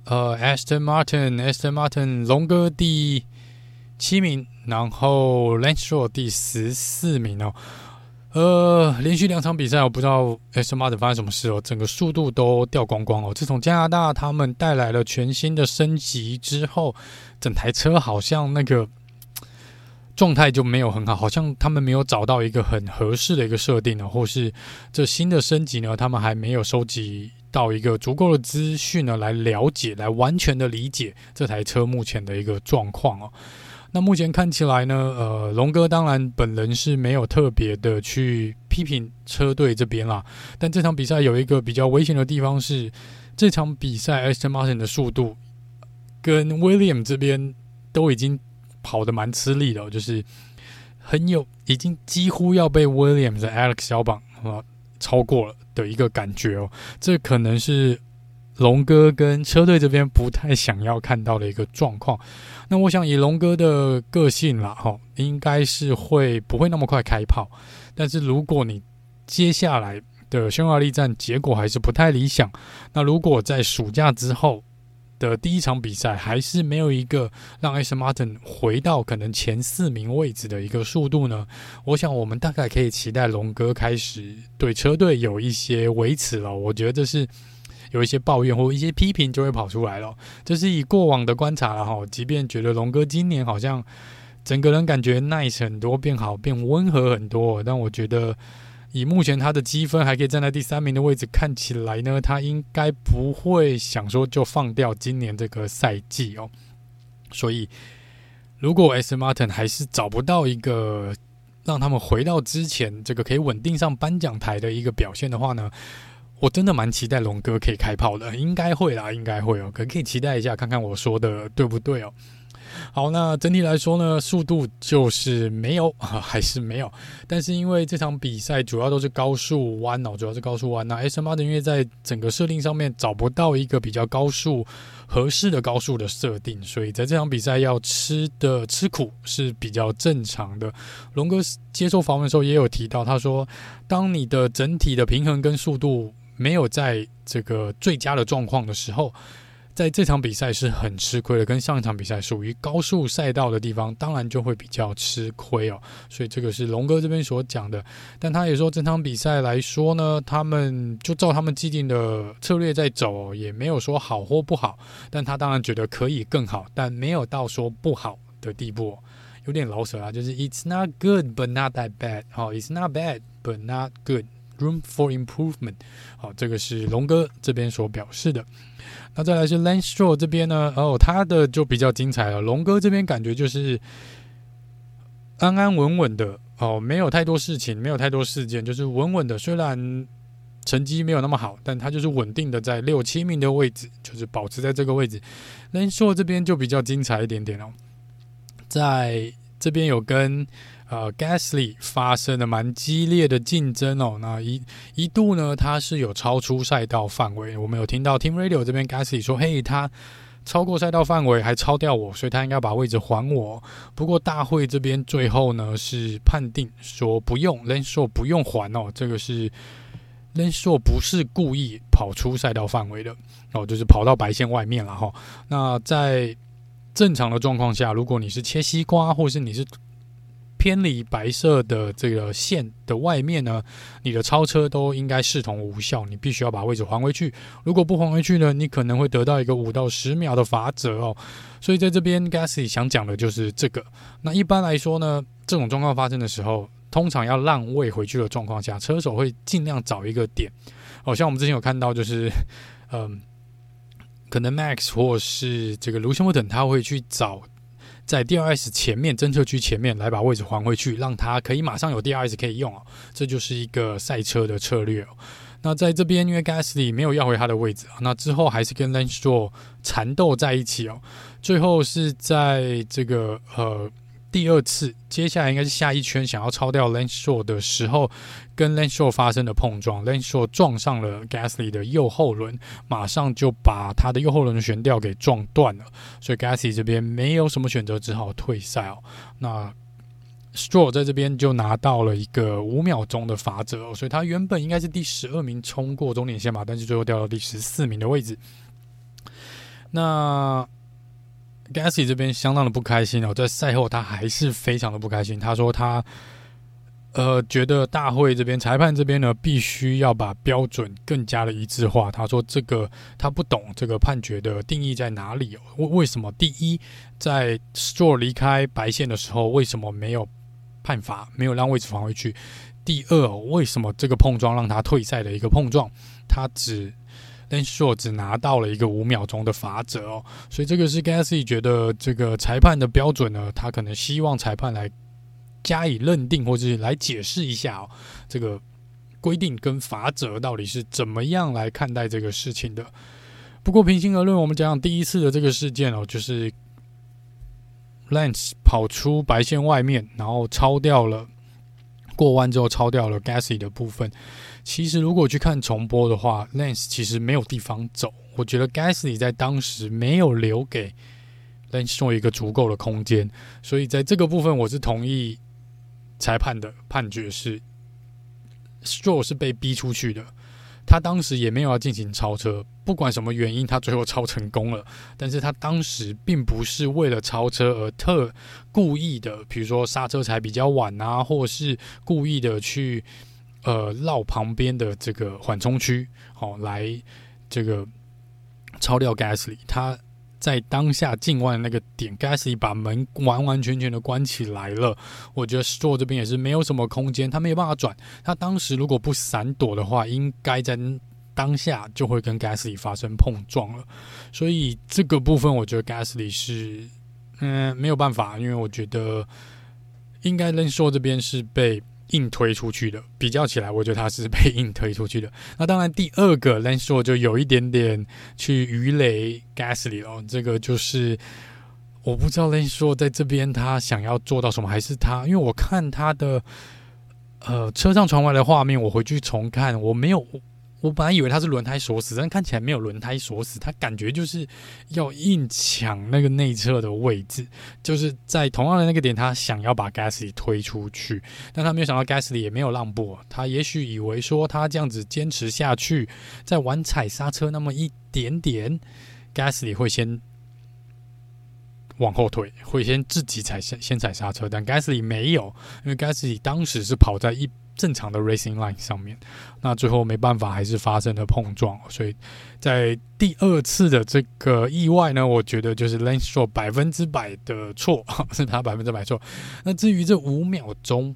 呃，Aston Martin，Aston Martin，龙哥第七名，然后 Lance Stroll 第十四名哦。呃，连续两场比赛，我不知道 Aston Martin 发生什么事哦，整个速度都掉光光哦。自从加拿大他们带来了全新的升级之后，整台车好像那个状态就没有很好，好像他们没有找到一个很合适的一个设定呢，或是这新的升级呢，他们还没有收集。到一个足够的资讯呢，来了解，来完全的理解这台车目前的一个状况哦。那目前看起来呢，呃，龙哥当然本人是没有特别的去批评车队这边啦。但这场比赛有一个比较危险的地方是，这场比赛 Aston Martin 的速度跟 William 这边都已经跑得蛮吃力了，就是很有已经几乎要被 William 的 Alex 小榜啊超过了的一个感觉哦。这可能是。龙哥跟车队这边不太想要看到的一个状况，那我想以龙哥的个性啦，哈，应该是会不会那么快开炮。但是如果你接下来的匈牙利站结果还是不太理想，那如果在暑假之后的第一场比赛还是没有一个让 Aston Martin 回到可能前四名位置的一个速度呢，我想我们大概可以期待龙哥开始对车队有一些维持了。我觉得这是。有一些抱怨或一些批评就会跑出来了，这是以过往的观察了哈。即便觉得龙哥今年好像整个人感觉 nice 很多，变好，变温和很多，但我觉得以目前他的积分还可以站在第三名的位置，看起来呢，他应该不会想说就放掉今年这个赛季哦。所以，如果 S. Martin 还是找不到一个让他们回到之前这个可以稳定上颁奖台的一个表现的话呢，我真的蛮期待龙哥可以开炮的，应该会啦，应该会哦，可可以期待一下，看看我说的对不对哦。好，那整体来说呢，速度就是没有，还是没有。但是因为这场比赛主要都是高速弯哦，主要是高速弯。那 Aston Martin 因为在整个设定上面找不到一个比较高速合适的高速的设定，所以在这场比赛要吃的吃苦是比较正常的。龙哥接受访问的时候也有提到，他说，当你的整体的平衡跟速度。没有在这个最佳的状况的时候，在这场比赛是很吃亏的。跟上一场比赛属于高速赛道的地方，当然就会比较吃亏哦。所以这个是龙哥这边所讲的。但他也说，这场比赛来说呢，他们就照他们既定的策略在走，也没有说好或不好。但他当然觉得可以更好，但没有到说不好的地步。有点老舍啊，就是 It's not good, but not that bad。好，It's not bad, but not good。Room for improvement，好，这个是龙哥这边所表示的。那再来是 Lance Stroll 这边呢，哦，他的就比较精彩了。龙哥这边感觉就是安安稳稳的，哦，没有太多事情，没有太多事件，就是稳稳的。虽然成绩没有那么好，但他就是稳定的在六七名的位置，就是保持在这个位置。Lance Stroll 这边就比较精彩一点点哦，在这边有跟。呃，Gasly 发生了蛮激烈的竞争哦。那一一度呢，他是有超出赛道范围。我们有听到 Team Radio 这边 Gasly 说：“嘿，他超过赛道范围，还超掉我，所以他应该把位置还我。”不过大会这边最后呢是判定说不用 Lenso 不用还哦。这个是 Lenso 不是故意跑出赛道范围的哦，就是跑到白线外面了哈。那在正常的状况下，如果你是切西瓜，或是你是偏离白色的这个线的外面呢，你的超车都应该视同无效，你必须要把位置还回去。如果不还回去呢，你可能会得到一个五到十秒的罚则哦。所以在这边，Gasly 想讲的就是这个。那一般来说呢，这种状况发生的时候，通常要让位回去的状况下，车手会尽量找一个点。哦、像我们之前有看到，就是嗯，可能 Max 或是这个 Lewis Hamilton 他会去找。在 DRS 前面，侦测区前面来把位置还回去，让他可以马上有 DRS 可以用哦。这就是一个赛车的策略哦。那在这边，因为 Gasly 没有要回他的位置啊，那之后还是跟 Lance Stroll 缠斗在一起哦。最后是在这个呃。第二次，接下来应该是下一圈想要超掉 Lance Stroll 的时候，跟 Lance Stroll 发生的碰撞，Lance Stroll 撞上了 Gasly 的右后轮，马上就把他的右后轮的悬吊给撞断了，所以 Gasly 这边没有什么选择，只好退赛哦。那 Stroll 在这边就拿到了一个五秒钟的罚则，所以他原本应该是第十二名冲过终点线嘛，但是最后掉到第十四名的位置。那 Gasly 这边相当的不开心哦，在赛后他还是非常的不开心。他说他呃觉得大会这边裁判这边呢，必须要把标准更加的一致化。他说这个他不懂这个判决的定义在哪里哦？为为什么第一在 Stroll 离开白线的时候，为什么没有判罚，没有让位置返回去？第二，为什么这个碰撞让他退赛的一个碰撞，他只。Len Straw 只拿到了一个五秒钟的罚则哦，所以这个是 Gasly 觉得这个裁判的标准呢，他可能希望裁判来加以认定，或者是来解释一下哦，这个规定跟法则到底是怎么样来看待这个事情的。不过平心而论，我们讲讲第一次的这个事件哦，就是 Lance 跑出白线外面，然后超掉了。过弯之后超掉了 Gasly 的部分。其实如果去看重播的话，Lance 其实没有地方走。我觉得 Gasly 在当时没有留给 Lance Stroll 一个足够的空间，所以在这个部分我是同意裁判的判决是 Stroll 是被逼出去的。他当时也没有要进行超车，不管什么原因，他最后超成功了。但是他当时并不是为了超车而特故意的，比如说刹车踩比较晚啊，或是故意的去呃绕旁边的这个缓冲区，好、哦、来这个超掉 Gasly。他。在当下进弯的那个点，Gasly 把门完完全全的关起来了。我觉得 Stroll 这边也是没有什么空间，他没有办法转。他当时如果不闪躲的话，应该在当下就会跟 Gasly 发生碰撞了。所以这个部分，我觉得 Gasly 是嗯没有办法，因为我觉得应该说这边是被。硬推出去的，比较起来，我觉得他是被硬推出去的。那当然，第二个 Lenso 就有一点点去鱼雷 Gasly 了，这个就是我不知道 Lenso 在这边他想要做到什么，还是他，因为我看他的呃车上传回来的画面，我回去重看，我没有。我本来以为他是轮胎锁死，但看起来没有轮胎锁死，他感觉就是要硬抢那个内侧的位置，就是在同样的那个点，他想要把 Gasly 推出去，但他没有想到 Gasly 也没有让步，他也许以为说他这样子坚持下去，再晚踩刹车那么一点点，Gasly 会先往后退，会先自己踩先先踩刹车，但 Gasly 没有，因为 Gasly 当时是跑在一。正常的 racing line 上面，那最后没办法，还是发生了碰撞。所以在第二次的这个意外呢，我觉得就是 Lance Stroll 百分之百的错，[LAUGHS] 是他百分之百错。那至于这五秒钟，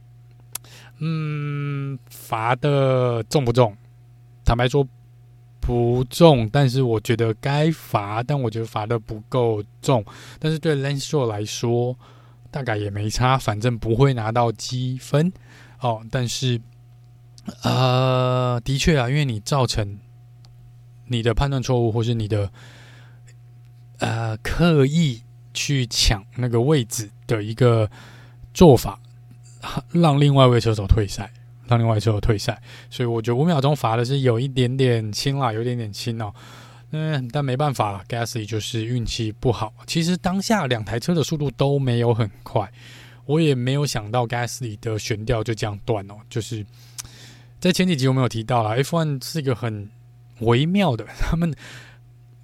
嗯，罚的重不重？坦白说不重，但是我觉得该罚，但我觉得罚的不够重。但是对 Lance Stroll 来说，大概也没差，反正不会拿到积分。哦，但是，呃，的确啊，因为你造成你的判断错误，或是你的呃刻意去抢那个位置的一个做法，让另外一位车手退赛，让另外一位车手退赛，所以我觉得五秒钟罚的是有一点点轻啦，有点点轻哦。嗯，但没办法，Gasly 就是运气不好。其实当下两台车的速度都没有很快。我也没有想到 Gasly 的悬吊就这样断哦，就是在前几集我们有提到了，F1 是一个很微妙的，[LAUGHS] 他们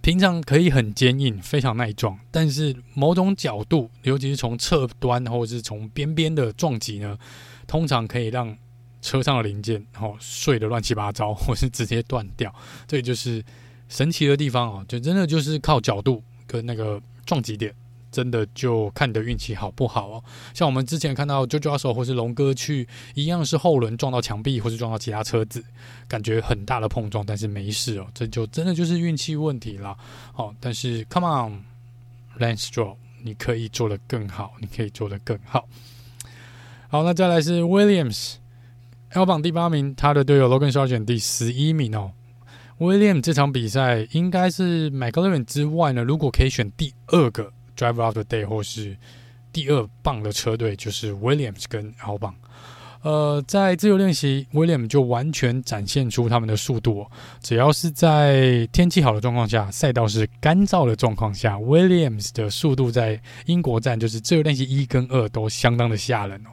平常可以很坚硬，非常耐撞，但是某种角度，尤其是从侧端或者是从边边的撞击呢，通常可以让车上的零件然后碎的乱七八糟，[LAUGHS] 或是直接断掉，这就是神奇的地方哦，就真的就是靠角度跟那个撞击点。真的就看你的运气好不好哦。像我们之前看到 Jojo Russell 或是龙哥去一样是后轮撞到墙壁或是撞到其他车子，感觉很大的碰撞，但是没事哦。这就真的就是运气问题啦。哦，但是 Come on，Lance Stroll，你可以做得更好，你可以做得更好。好，那再来是 Williams，L 榜第八名，他的队友 Logan Sargeant 第十一名哦。William 这场比赛应该是 McLaren 之外呢，如果可以选第二个。Drive out the Day 或是第二棒的车队就是 Williams 跟 Albon。呃，在自由练习，William 就完全展现出他们的速度哦。只要是在天气好的状况下，赛道是干燥的状况下，Williams 的速度在英国站就是自由练习一跟二都相当的吓人哦。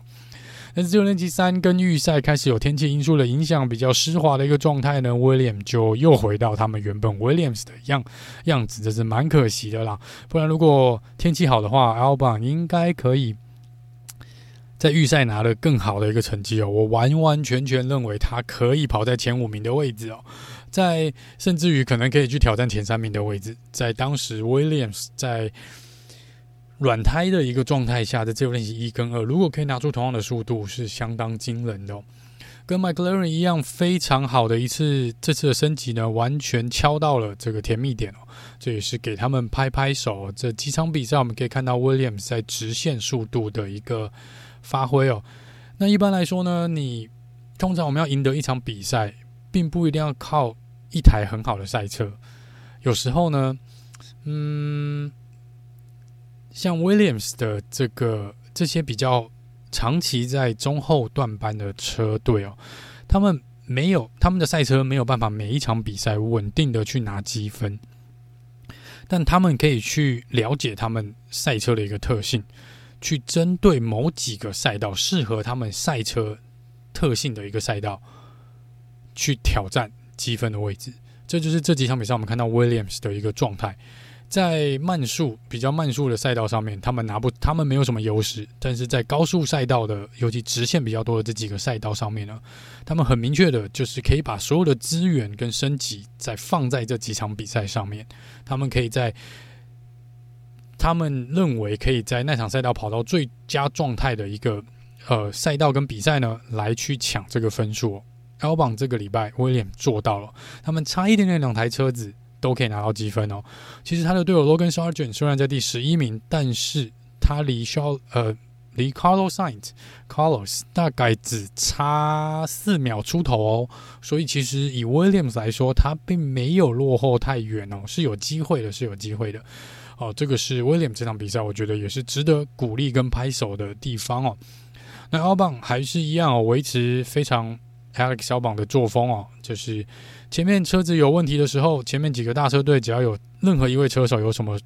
但是自由练习三跟预赛开始有天气因素的影响，比较湿滑的一个状态呢，William 就又回到他们原本 Williams 的样样子，这是蛮可惜的啦。不然如果天气好的话，Albon 应该可以在预赛拿了更好的一个成绩哦。我完完全全认为他可以跑在前五名的位置哦，在甚至于可能可以去挑战前三名的位置。在当时 Williams 在。软胎的一个状态下的自由练习一跟二，如果可以拿出同样的速度，是相当惊人的。跟 McLaren 一样，非常好的一次，这次的升级呢，完全敲到了这个甜蜜点哦。这也是给他们拍拍手。这几场比赛我们可以看到 Williams 在直线速度的一个发挥哦。那一般来说呢，你通常我们要赢得一场比赛，并不一定要靠一台很好的赛车，有时候呢，嗯，像 Williams 的这个这些比较长期在中后段班的车队哦，他们没有他们的赛车没有办法每一场比赛稳定的去拿积分。但他们可以去了解他们赛车的一个特性，去针对某几个赛道适合他们赛车特性的一个赛道，去挑战积分的位置。这就是这几场比赛我们看到 Williams 的一个状态。在慢速比较慢速的赛道上面，他们拿不，他们没有什么优势。但是在高速赛道的，尤其直线比较多的这几个赛道上面呢，他们很明确的就是可以把所有的资源跟升级再放在这几场比赛上面。他们可以在他们认为可以在那场赛道跑到最佳状态的一个呃赛道跟比赛呢，来去抢这个分数。L 榜这个礼拜威廉做到了，他们差一点点两台车子。都可以拿到积分哦。其实他的队友 Logan Sargent 虽然在第十一名，但是他离肖呃离 Carlos Sainz Carlos 大概只差四秒出头哦。所以其实以 Williams 来说，他并没有落后太远哦，是有机会的，是有机会的。哦，这个是 William 这场比赛，我觉得也是值得鼓励跟拍手的地方哦。那阿邦还是一样哦，维持非常 Alex 小邦的作风哦，就是。前面车子有问题的时候，前面几个大车队只要有任何一位车手有什么，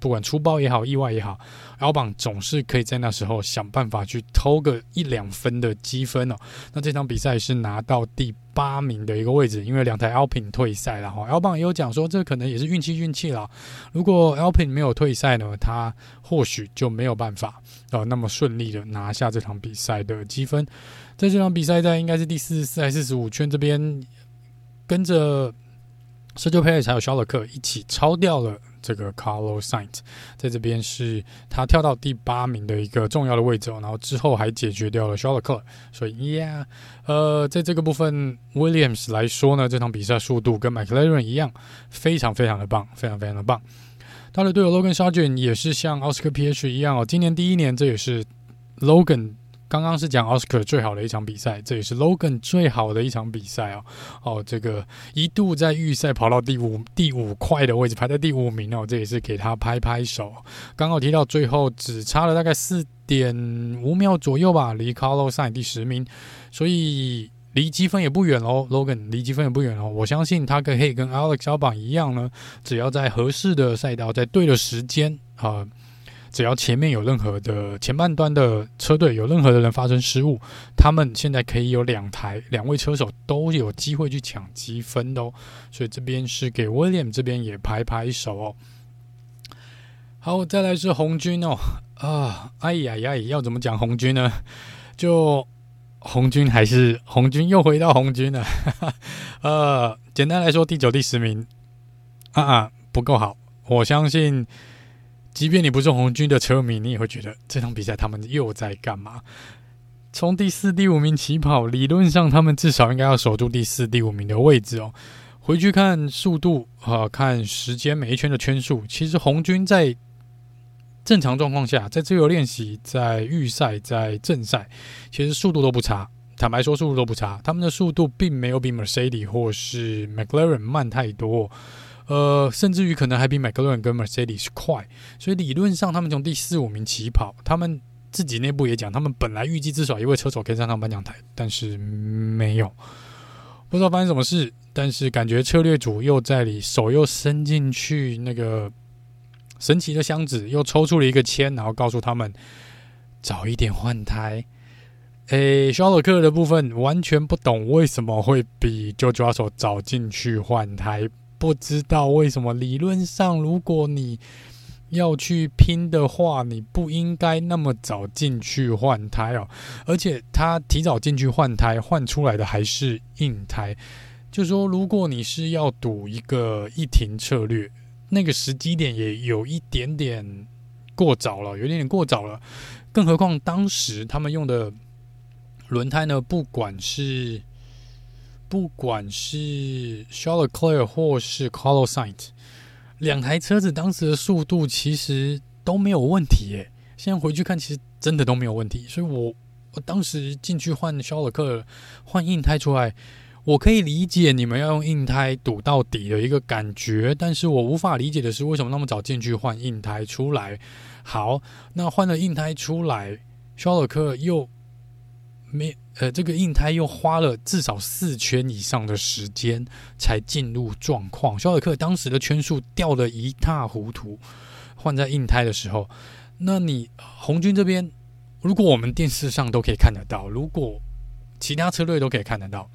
不管出包也好，意外也好，Albon 总是可以在那时候想办法去偷个一两分的积分哦。那这场比赛是拿到第八名的一个位置，因为两台 L 品退赛了哈。Albon 也有讲说，这可能也是运气运气了。如果 L 品没有退赛呢，他或许就没有办法呃那么顺利的拿下这场比赛的积分。在这场比赛在应该是第四十四还四十五圈这边。跟着 Sergio Perez 还有肖勒克一起超掉了这个 Carlos Sainz，在这边是他跳到第八名的一个重要的位置哦，然后之后还解决掉了肖勒克，所以 Yeah，呃，在这个部分 Williams 来说呢，这场比赛速度跟 McLaren 一样，非常非常的棒，非常非常的棒。他的队友 Logan Sargent 也是像 Oscar p h 一样哦，今年第一年这也是 Logan。刚刚是讲奥斯卡最好的一场比赛，这也是 Logan 最好的一场比赛哦。哦，这个一度在预赛跑到第五第五块的位置，排在第五名哦，这也是给他拍拍手。刚刚提到最后只差了大概四点五秒左右吧，离 Carlos s a i 第十名，所以离积分也不远喽。Logan 离积分也不远哦，我相信他可以跟 Alex Albon 一样呢，只要在合适的赛道，在对的时间啊。只要前面有任何的前半段的车队有任何的人发生失误，他们现在可以有两台两位车手都有机会去抢积分的哦。所以这边是给 William 这边也拍拍手哦。好，再来是红军哦啊，哎呀呀，要怎么讲红军呢？就红军还是红军，又回到红军了。[LAUGHS] 呃，简单来说，第九、第十名啊啊不够好，我相信。即便你不是红军的车迷，你也会觉得这场比赛他们又在干嘛？从第四、第五名起跑，理论上他们至少应该要守住第四、第五名的位置哦。回去看速度啊、呃，看时间，每一圈的圈数，其实红军在正常状况下，在自由练习、在预赛、在正赛，其实速度都不差。坦白说，速度都不差，他们的速度并没有比 Mercedes 或是 McLaren 慢太多。呃，甚至于可能还比 McLaren 跟 Mercedes 快，所以理论上他们从第四五名起跑，他们自己内部也讲，他们本来预计至少一位车手可以上上颁奖台，但是没有，不知道发生什么事，但是感觉策略组又在里手又伸进去那个神奇的箱子，又抽出了一个签，然后告诉他们早一点换胎。诶，肖尔克的部分完全不懂为什么会比 George Russell 早进去换胎。不知道为什么，理论上如果你要去拼的话，你不应该那么早进去换胎哦。而且他提早进去换胎，换出来的还是硬胎。就说，如果你是要赌一个一停策略，那个时机点也有一点点过早了，有点点过早了。更何况当时他们用的轮胎呢，不管是不管是 Charles Leclerc 或是 Carlos Sainz 两台车子当时的速度其实都没有问题耶。现在回去看，其实真的都没有问题。所以我我当时进去换肖尔克换硬胎出来，我可以理解你们要用硬胎赌到底的一个感觉，但是我无法理解的是为什么那么早进去换硬胎出来。好，那换了硬胎出来，肖尔克又没呃，这个硬胎又花了至少四圈以上的时间才进入状况。肖尔克当时的圈数掉得一塌糊涂，换在硬胎的时候，那你红军这边，如果我们电视上都可以看得到，如果其他车队都可以看得到，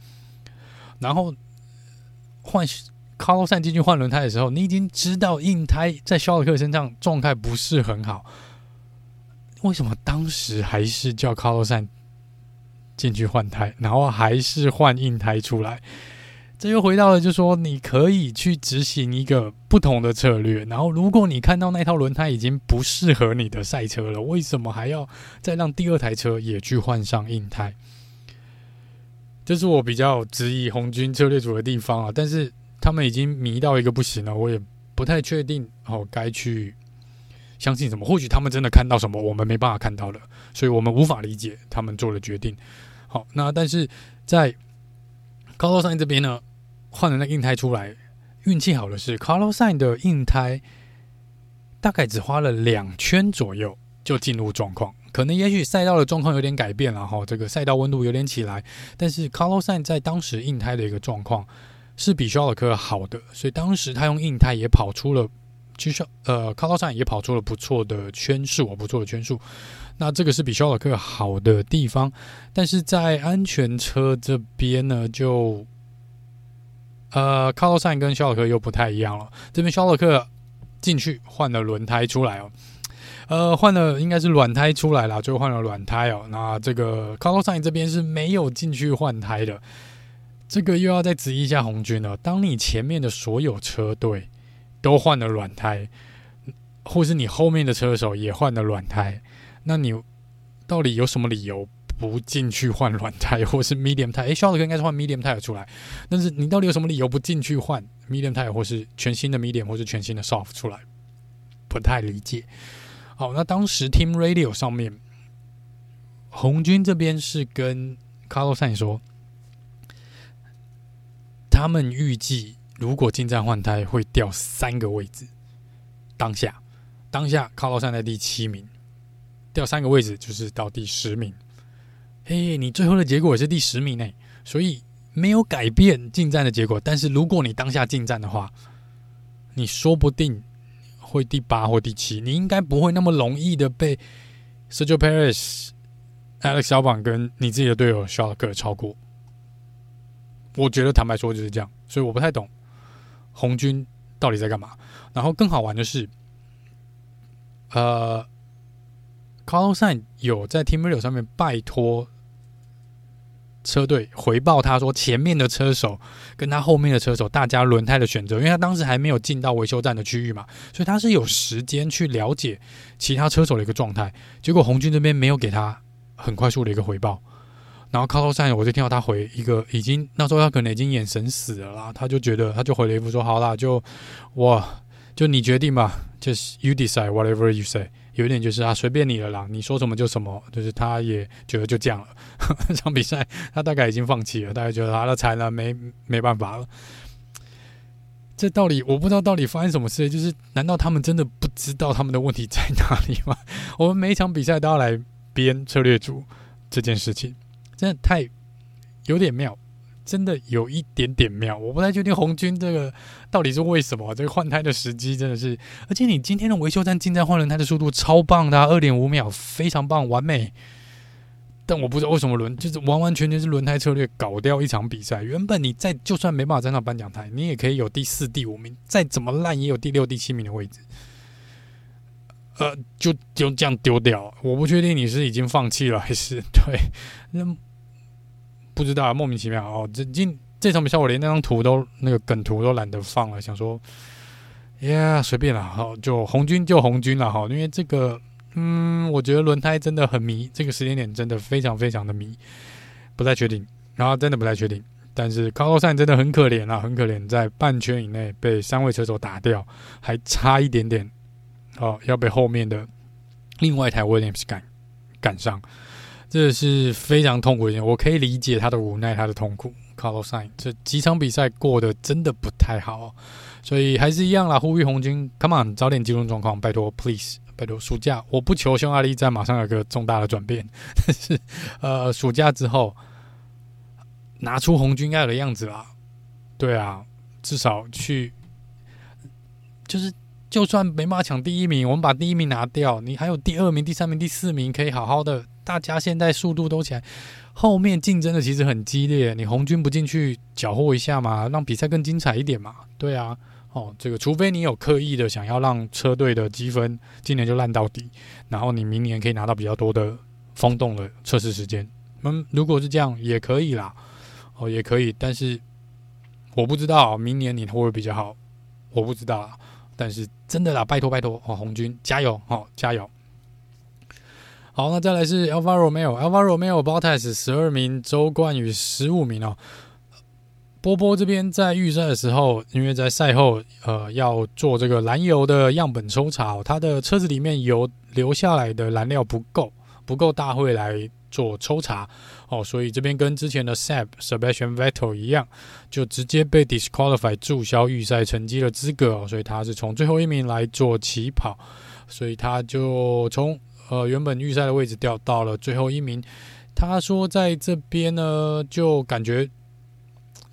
然后换。卡洛山进去换轮胎的时候，你已经知道硬胎在肖尔克身上状态不是很好，为什么当时还是叫卡洛赛进去换胎，然后还是换硬胎出来？这又回到了，就是说你可以去执行一个不同的策略，然后如果你看到那套轮胎已经不适合你的赛车了，为什么还要再让第二台车也去换上硬胎？这是我比较质疑红军策略组的地方啊，但是。他们已经迷到一个不行了，我也不太确定哦，该去相信什么？或许他们真的看到什么我们没办法看到的，所以我们无法理解他们做的决定。好，那但是在卡洛赛这边呢，换了那硬胎出来，运气好的是卡洛赛的硬胎大概只花了两圈左右就进入状况，可能也许赛道的状况有点改变了哈，这个赛道温度有点起来，但是卡洛赛在当时硬胎的一个状况。是比肖尔克好的，所以当时他用硬胎也跑出了，其实呃，卡洛赛也跑出了不错的圈数，不错的圈数。那这个是比肖尔克好的地方，但是在安全车这边呢，就呃，卡洛赛跟肖尔克又不太一样了。这边肖尔克进去换了轮胎出来哦，呃，换了应该是软胎出来了，就换了软胎哦。那这个卡洛赛这边是没有进去换胎的。这个又要再质疑一下红军了。当你前面的所有车队都换了软胎，或是你后面的车手也换了软胎，那你到底有什么理由不进去换软胎，或是 medium 胎？诶，肖尔克应该是换 medium 胎出来，但是你到底有什么理由不进去换 medium 胎，或是全新的 medium，或是全新的 soft 出来？不太理解。好，那当时 Team Radio 上面，红军这边是跟卡洛赛说。他们预计，如果进站换胎会掉三个位置。当下，当下卡洛赛在第七名，掉三个位置就是到第十名。嘿，你最后的结果也是第十名内，所以没有改变进站的结果。但是如果你当下进站的话，你说不定会第八或第七，你应该不会那么容易的被 Sergio Perez、Alex Albon 跟你自己的队友肖尔克超过。我觉得坦白说就是这样，所以我不太懂红军到底在干嘛。然后更好玩的是，呃，卡洛赛有在 Team Radio 上面拜托车队回报他说，前面的车手跟他后面的车手大家轮胎的选择，因为他当时还没有进到维修站的区域嘛，所以他是有时间去了解其他车手的一个状态。结果红军这边没有给他很快速的一个回报。然后卡洛赛，我就听到他回一个，已经那时候他可能已经眼神死了啦，他就觉得他就回了一副说：“好啦，就我就你决定吧，就是 you decide whatever you say。”有点就是啊，随便你了啦，你说什么就什么，就是他也觉得就这样了。[LAUGHS] 这场比赛他大概已经放弃了，大概觉得他的才能没没办法了。这到底我不知道到底发生什么事，就是难道他们真的不知道他们的问题在哪里吗？[LAUGHS] 我们每一场比赛都要来编策略组这件事情。真的太有点妙，真的有一点点妙。我不太确定红军这个到底是为什么，这个换胎的时机真的是，而且你今天的维修站进站换轮胎的速度超棒的啊，二点五秒，非常棒，完美。但我不知道为什么轮就是完完全全是轮胎策略搞掉一场比赛。原本你再就算没办法站上颁奖台，你也可以有第四、第五名，再怎么烂也有第六、第七名的位置。呃，就就这样丢掉，我不确定你是已经放弃了还是对那。不知道，莫名其妙哦。这今这场比赛我连那张图都那个梗图都懒得放了，想说，呀，随便了，好，就红军就红军了哈。因为这个，嗯，我觉得轮胎真的很迷，这个时间点真的非常非常的迷，不太确定，然后真的不太确定。但是卡洛赛真的很可怜啊，很可怜，在半圈以内被三位车手打掉，还差一点点哦，要被后面的另外一台 Williams 赶赶上。这是非常痛苦的一件，我可以理解他的无奈，他的痛苦。Carlos Sainz 这几场比赛过得真的不太好，所以还是一样啦，呼吁红军，Come on，早点进入状况，拜托，Please，拜托。暑假我不求匈牙利在马上有个重大的转变，但 [LAUGHS] 是呃，暑假之后拿出红军该有的样子啦。对啊，至少去，就是就算没办法抢第一名，我们把第一名拿掉，你还有第二名、第三名、第四名可以好好的。大家现在速度都起来，后面竞争的其实很激烈。你红军不进去搅和一下嘛，让比赛更精彩一点嘛？对啊，哦，这个除非你有刻意的想要让车队的积分今年就烂到底，然后你明年可以拿到比较多的风洞的测试时间。嗯，如果是这样也可以啦，哦，也可以。但是我不知道明年你会不会比较好，我不知道。但是真的啦，拜托拜托哦，红军加油哦，加油！好，那再来是 Alfa Romeo，Alfa Romeo Bottas 十二名，周冠宇十五名哦。波波这边在预赛的时候，因为在赛后呃要做这个燃油的样本抽查，哦，他的车子里面油留下来的燃料不够，不够大会来做抽查哦，所以这边跟之前的 Sab Sebastian Vettel 一样，就直接被 disqualify 注销预赛成绩的资格哦，所以他是从最后一名来做起跑，所以他就从。呃，原本预赛的位置掉到了最后一名。他说在这边呢，就感觉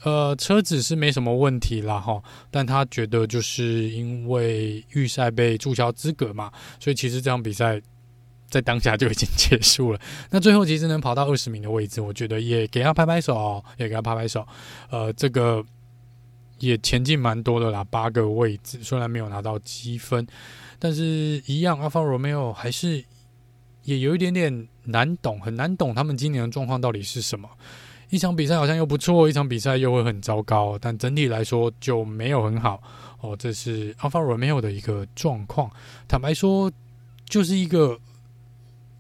呃车子是没什么问题啦哈，但他觉得就是因为预赛被注销资格嘛，所以其实这场比赛在当下就已经结束了。那最后其实能跑到二十名的位置，我觉得也给他拍拍手，哦也给他拍拍手。呃，这个也前进蛮多的啦，八个位置，虽然没有拿到积分，但是一样，Alfa Romeo 还是。也有一点点难懂，很难懂他们今年的状况到底是什么。一场比赛好像又不错，一场比赛又会很糟糕，但整体来说就没有很好。哦，这是 Alfa Romeo 的一个状况。坦白说，就是一个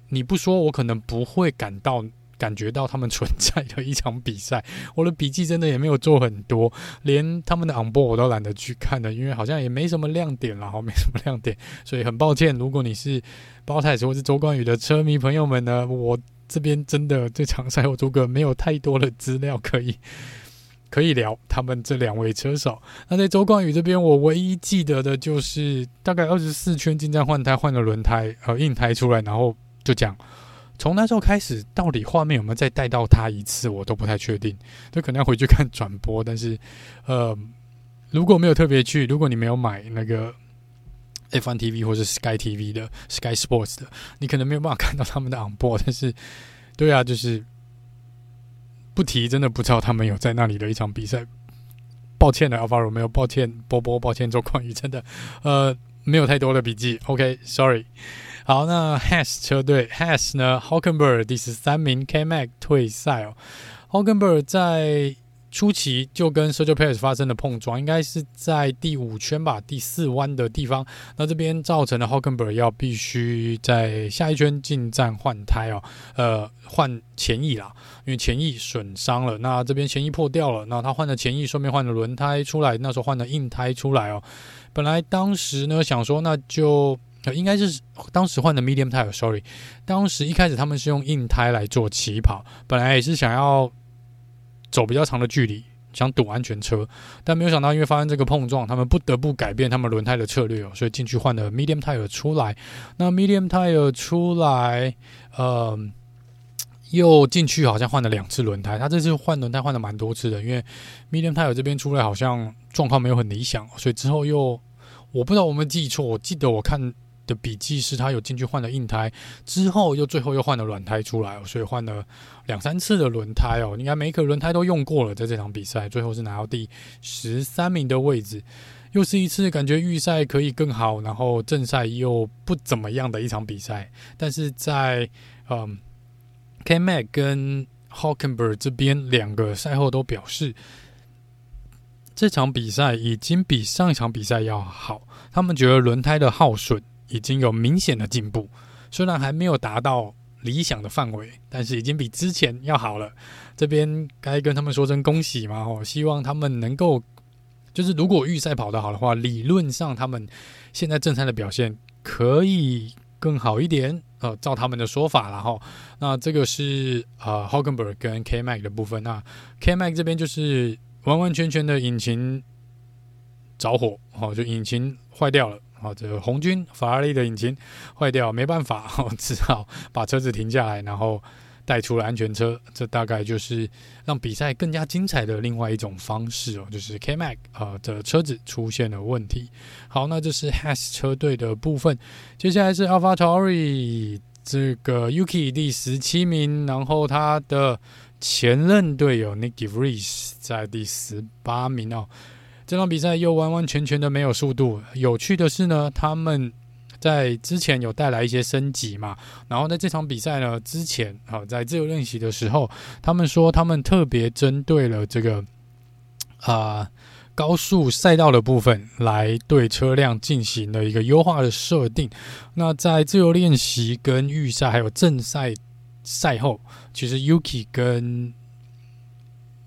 你不说，我可能不会感到。感觉到他们存在的一场比赛，我的笔记真的也没有做很多，连他们的 on board 我都懒得去看的，因为好像也没什么亮点了，好，没什么亮点，所以很抱歉，如果你是包太子或是周冠宇的车迷朋友们呢，我这边真的这场赛后诸葛没有太多的资料可以 [LAUGHS] 可以聊他们这两位车手。那在周冠宇这边，我唯一记得的就是大概二十四圈进站换胎换了轮胎，呃，硬胎出来，然后就讲。从那时候开始，到底画面有没有再带到他一次，我都不太确定。这可能要回去看转播。但是，[LAUGHS] 呃，如果没有特别去，如果你没有买那个 F1 TV 或者 Sky TV 的 Sky Sports 的，你可能没有办法看到他们的 on board。但是，对啊，就是不提，真的不知道他们有在那里的一场比赛。抱歉的 Alvaro 没有，抱歉波波，抱歉周冠宇，真的呃没有太多的笔记。OK，Sorry。好，那 Has 车队 Has 呢？Hulkenberg 第十三名，K-Mag 退赛哦。Hulkenberg 在初期就跟 Sergio Perez 发生了碰撞，应该是在第五圈吧，第四弯的地方。那这边造成了 Hulkenberg 要必须在下一圈进站换胎哦，呃，换前翼啦，因为前翼损伤了。那这边前翼破掉了，那他换了前翼，顺便换了轮胎出来。那时候换了硬胎出来哦。本来当时呢想说，那就。应该是当时换的 medium tire，sorry，当时一开始他们是用硬胎来做起跑，本来也是想要走比较长的距离，想堵安全车，但没有想到因为发生这个碰撞，他们不得不改变他们轮胎的策略哦，所以进去换了 medium tire 出来。那 medium tire 出来，呃，又进去好像换了两次轮胎，他这次换轮胎换了蛮多次的，因为 medium tire 这边出来好像状况没有很理想，所以之后又我不知道我们记错，我记得我看。的笔记是他有进去换了硬胎，之后又最后又换了软胎出来，所以换了两三次的轮胎哦，应该每一颗轮胎都用过了，在这场比赛最后是拿到第十三名的位置，又是一次感觉预赛可以更好，然后正赛又不怎么样的一场比赛，但是在嗯，K-Mag 跟 Hawkenberg 这边两个赛后都表示，这场比赛已经比上一场比赛要好，他们觉得轮胎的耗损。已经有明显的进步，虽然还没有达到理想的范围，但是已经比之前要好了。这边该跟他们说声恭喜嘛！哦，希望他们能够，就是如果预赛跑得好的话，理论上他们现在正赛的表现可以更好一点。呃，照他们的说法，然后那这个是呃 Hulkenberg 跟 K Mac 的部分。那 K Mac 这边就是完完全全的引擎着火，哦，就引擎坏掉了，哦，这个红军法拉利的引擎坏掉，没办法，[LAUGHS] 哦，只好把车子停下来，然后。带出了安全车，这大概就是让比赛更加精彩的另外一种方式哦，就是 K-Mag 啊的车子出现了问题。好，那这是 Has 车队的部分，接下来是 Alpha Tori 这个 Yuki 第十七名，然后他的前任队友 Nyck de Vries 在第十八名哦。这场比赛又完完全全的没有速度。有趣的是呢，他们。在之前有带来一些升级嘛，然后在这场比赛呢之前，好在自由练习的时候，他们说他们特别针对了这个啊、高速赛道的部分，来对车辆进行了一个优化的设定。那在自由练习跟预赛还有正赛赛后，其实 Yuki 跟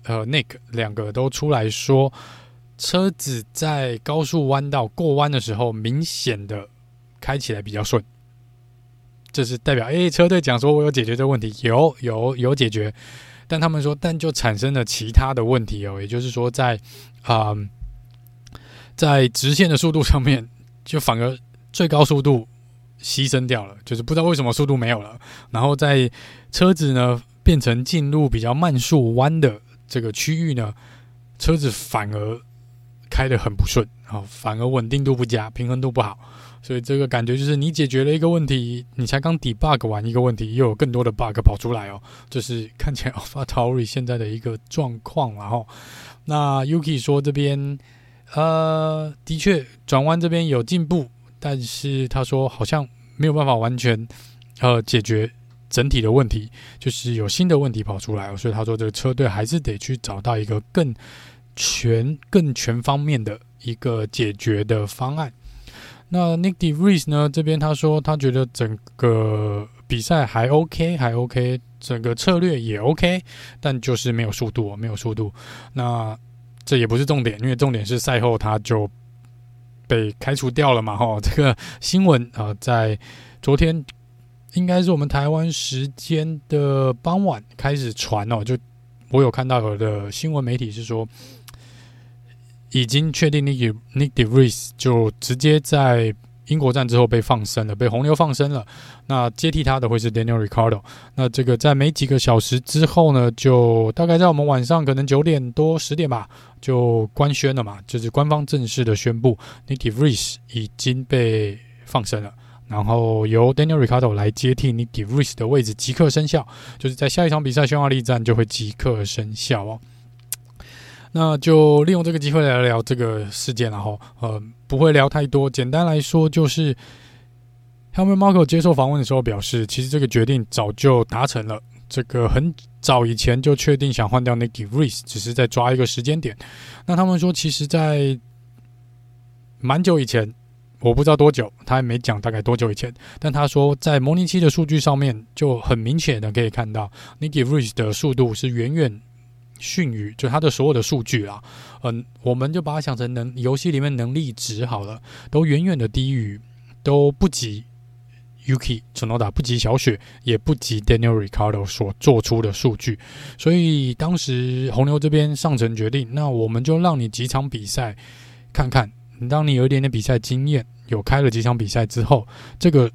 呃 Nick 两个都出来说，车子在高速弯道过弯的时候，明显的。开起来比较顺，这是代表 A 车队讲说，我有解决这个问题，有有有解决，但他们说，但就产生了其他的问题哦，也就是说在，在、呃、啊，在直线的速度上面，就反而最高速度牺牲掉了，就是不知道为什么速度没有了，然后在车子呢变成进入比较慢速弯的这个区域呢，车子反而开得很不顺，啊，反而稳定度不佳，平衡度不好。所以这个感觉就是你解决了一个问题，你才刚 debug 完一个问题，又有更多的 bug 跑出来哦。这是看起来 AlphaTauri 现在的一个状况，然后那 Yuki 说这边呃的确转弯这边有进步，但是他说好像没有办法完全呃解决整体的问题，就是有新的问题跑出来。所以他说这个车队还是得去找到一个更全、更全方面的一个解决的方案。那 Nick De Vries 呢？这边他说他觉得整个比赛还 OK，还 OK，整个策略也 OK，但就是没有速度，没有速度。那这也不是重点，因为重点是赛后他就被开除掉了嘛。哈，这个新闻啊、在昨天应该是我们台湾时间的傍晚开始传哦，就我有看到有的新闻媒体是说。已经确定，Nyck Nyck de Vries 就直接在英国站之后被放生了，被红牛放生了。那接替他的会是 Daniel Ricardo。那这个在没几个小时之后呢，就大概在我们晚上可能九点多十点吧，就官宣了嘛，就是官方正式的宣布，Nick De Vries 已经被放生了，然后由 Daniel Ricardo 来接替 Nick De Vries 的位置，即刻生效，就是在下一场比赛匈牙利站就会即刻生效哦。那就利用这个机会来聊这个事件，了哈呃不会聊太多。简单来说，就是 Helmut Marko 接受访问的时候表示，其实这个决定早就达成了，这个很早以前就确定想换掉 Nyck de Vries，只是在抓一个时间点。那他们说，其实，在蛮久以前，我不知道多久，他还没讲大概多久以前，但他说在模拟器的数据上面就很明显的可以看到 Nyck de Vries 的速度是远远。逊于就他的所有的数据啊，嗯，我们就把它想成能游戏里面能力值好了，都远远的低于，都不及 Yuki Tsunoda，不及小雪，也不及 Daniel Ricardo 所做出的数据。所以当时红牛这边上层决定，那我们就让你几场比赛看看，当你有一点点比赛经验，有开了几场比赛之后，这个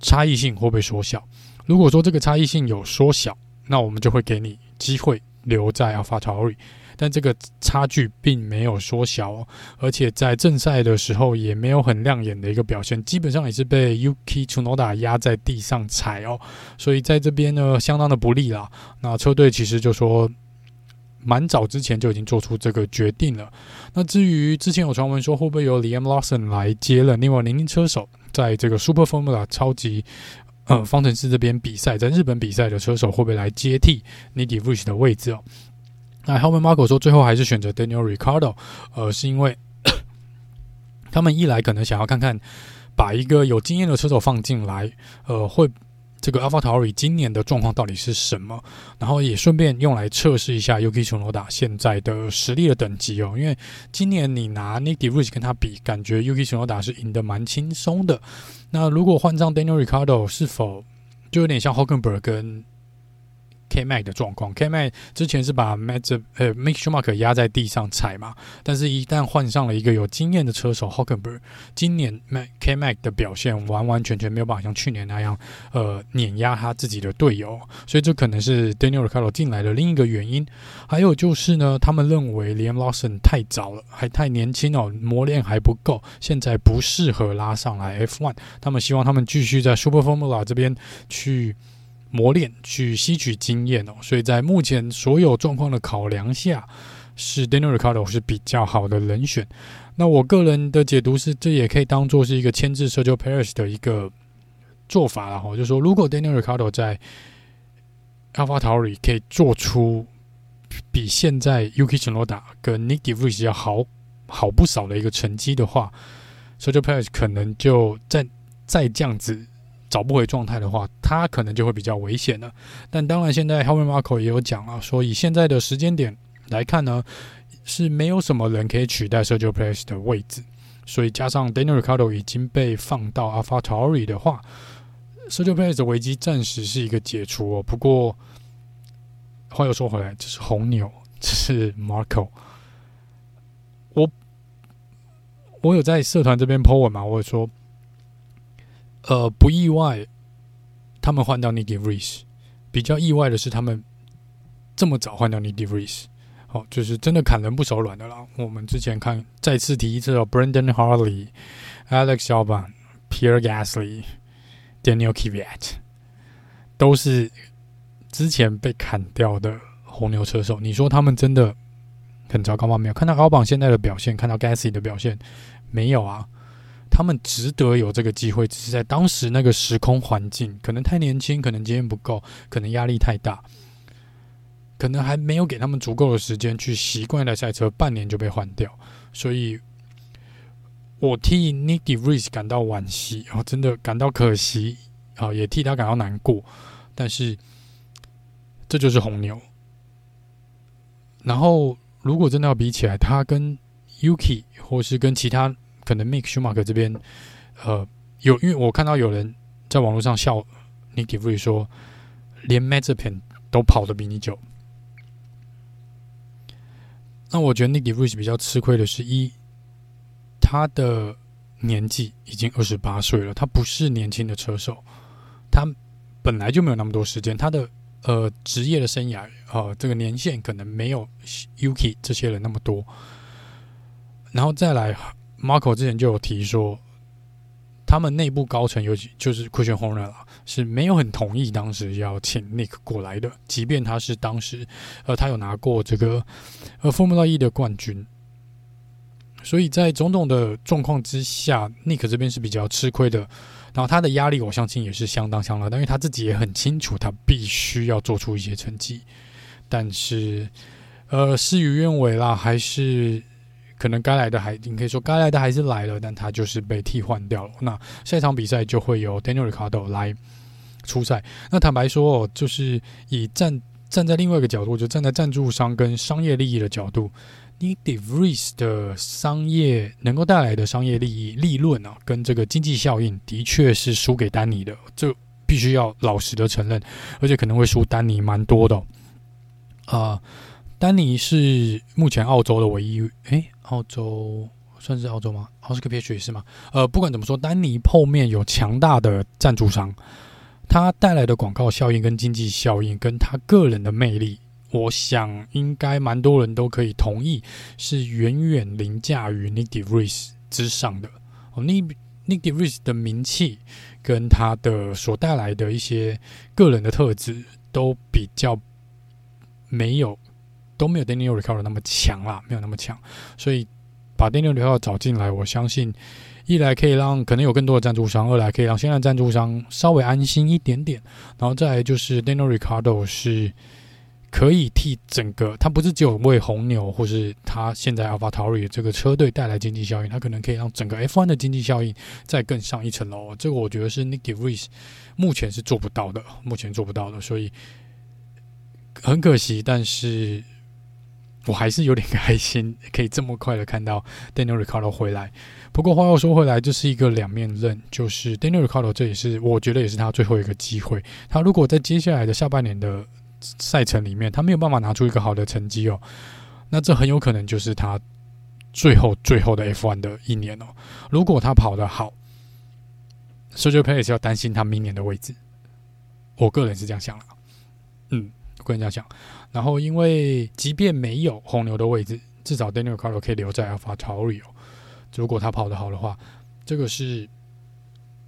差异性会不会缩小？如果说这个差异性有缩小，那我们就会给你机会。留在 AlphaTauri，但这个差距并没有缩小哦，而且在正赛的时候也没有很亮眼的一个表现，基本上也是被 Yuki Tsunoda 压在地上踩哦，所以在这边呢相当的不利啦。那车队其实就说，蛮早之前就已经做出这个决定了。那至于之前有传闻说会不会由 Liam Lawson 来接任另外年轻车手，在这个 Super Formula 超级。呃，方程式这边比赛，在日本比赛的车手会不会来接替 Nidi Vui 的位置哦？那 Helmut Marko 说，最后还是选择 Daniel Ricardo，呃，是因为他们一来可能想要看看把一个有经验的车手放进来，呃，会这个 AlphaTauri 今年的状况到底是什么？然后也顺便用来测试一下 Yuki Tsunoda 现在的实力的等级哦。因为今年你拿 Nick DeVries 跟他比，感觉 Yuki Tsunoda 是赢得蛮轻松的。那如果换上 Daniel Ricardo，是否就有点像 Hockenberg 跟？K Mac 的状况，K Mac 之前是把 Matt 呃 Mick Schumacher 压在地上踩嘛，但是一旦换上了一个有经验的车手 Hockenberg，今年 K Mac 的表现完完全全没有办法像去年那样呃碾压他自己的队友，所以这可能是 Daniel Ricardo 进来的另一个原因。还有就是呢，他们认为 Liam Lawson 太早了，还太年轻哦，磨练还不够，现在不适合拉上来 F1。他们希望他们继续在 Super Formula 这边去。磨练去吸取经验哦，所以在目前所有状况的考量下，是 Daniel Ricardo 是比较好的人选。那我个人的解读是，这也可以当做是一个牵制 Sergio Perez 的一个做法了哈。就是说，如果 Daniel Ricardo 在 AlphaTauri 可以做出比现在 UK 锦标赛跟 Nick DeVries 要好好不少的一个成绩的话，Sergio Perez 可能就再再这样子。找不回状态的话，他可能就会比较危险了。但当然，现在 Helmut Marko 也有讲啊，说以现在的时间点来看呢，是没有什么人可以取代 Sergio Perez 的位置。所以加上 Daniel Ricardo 已经被放到 AlphaTauri 的话，Sergio Perez 的危机暂时是一个解除哦。不过话又说回来，这是红牛，这是 Marko。我我有在社团这边 po 文嘛，我有说。呃，不意外，他们换掉 Nick DeVries，比较意外的是他们这么早换掉 Nick DeVries，哦，就是真的砍人不手软的啦。我们之前看，再次提一次哦，Brendan Harley、Alex Albon、Pierre Gasly、Daniel Kvyat 都是之前被砍掉的红牛车手。你说他们真的很糟糕吗？没有，看到 Albon 现在的表现，看到 Gasly 的表现，没有啊。他们值得有这个机会，只是在当时那个时空环境，可能太年轻，可能经验不够，可能压力太大，可能还没有给他们足够的时间去习惯了赛车，半年就被换掉。所以，我替 Nick DeVries 感到惋惜，哦，真的感到可惜，啊，也替他感到难过。但是，这就是红牛。然后，如果真的要比起来，他跟 Yuki 或是跟其他。可能 Mick Schumacher 这边，呃，有，因为我看到有人在网络上笑 Nick DeVries 说，连 Mazepin 都跑得比你久。那我觉得 Nick DeVries 比较吃亏的是一，他的年纪已经二十八岁了，他不是年轻的车手，他本来就没有那么多时间，他的呃职业的生涯啊、呃，这个年限可能没有 Yuki 这些人那么多，然后再来。Marco 之前就有提说，他们内部高层尤其就是 Christian Horner 啦，是没有很同意当时要请 Nick 过来的，即便他是当时呃他有拿过这个呃 Formula E 的冠军，所以在种种的状况之下，Nick 这边是比较吃亏的，然后他的压力我相信也是相当相当，但因为他自己也很清楚，他必须要做出一些成绩，但是呃事与愿违啦，还是。可能该来的还，你可以说该来的还是来了，但他就是被替换掉了。那下一场比赛就会由 Daniel Ricardo 来出赛。那坦白说，就是以站站在另外一个角度，就站在赞助商跟商业利益的角度你 DeVries 的商业能够带来的商业利益利润啊，跟这个经济效应的确是输给丹尼的，这必须要老实的承认，而且可能会输丹尼蛮多的啊、丹尼是目前澳洲的唯一，诶、澳洲算是澳洲吗？奥斯卡皮也是吗？呃，不管怎么说，丹尼后面有强大的赞助商，他带来的广告效应跟经济效应，跟他个人的魅力，我想应该蛮多人都可以同意，是远远凌驾于 Nick DeVries 之上的。哦，Nick Nick DeVries 的名气跟他的所带来的一些个人的特质，都比较没有。都没有 Daniel Ricciardo 那么强啦，没有那么强，所以把 Daniel Ricciardo 找进来，我相信一来可以让可能有更多的赞助商，二来可以让现在赞助商稍微安心一点点，然后再来就是 Daniel Ricciardo 是可以替整个，他不是只有为红牛或是他现在 AlphaTauri 这个车队带来经济效应，他可能可以让整个 F1 的经济效应再更上一层楼。这个我觉得是 Nicky Vrees 目前是做不到的，目前做不到的，所以很可惜。但是我还是有点开心，[LAUGHS] 可以这么快的看到 Daniel Ricciardo 回来。不过话又说回来，这是一个两面刃，就是 Daniel Ricciardo 这也是我觉得也是他最后一个机会。他如果在接下来的下半年的赛程里面，他没有办法拿出一个好的成绩哦，那这很有可能就是他最后最后的 F1 的一年哦。如果他跑得好，Sergio Perez 要担心他明年的位置。我个人是这样想的，嗯，我个人这样想。然后，因为即便没有红牛的位置，至少 Daniel Cardo 可以留在 AlphaTauri 哦。如果他跑得好的话，这个是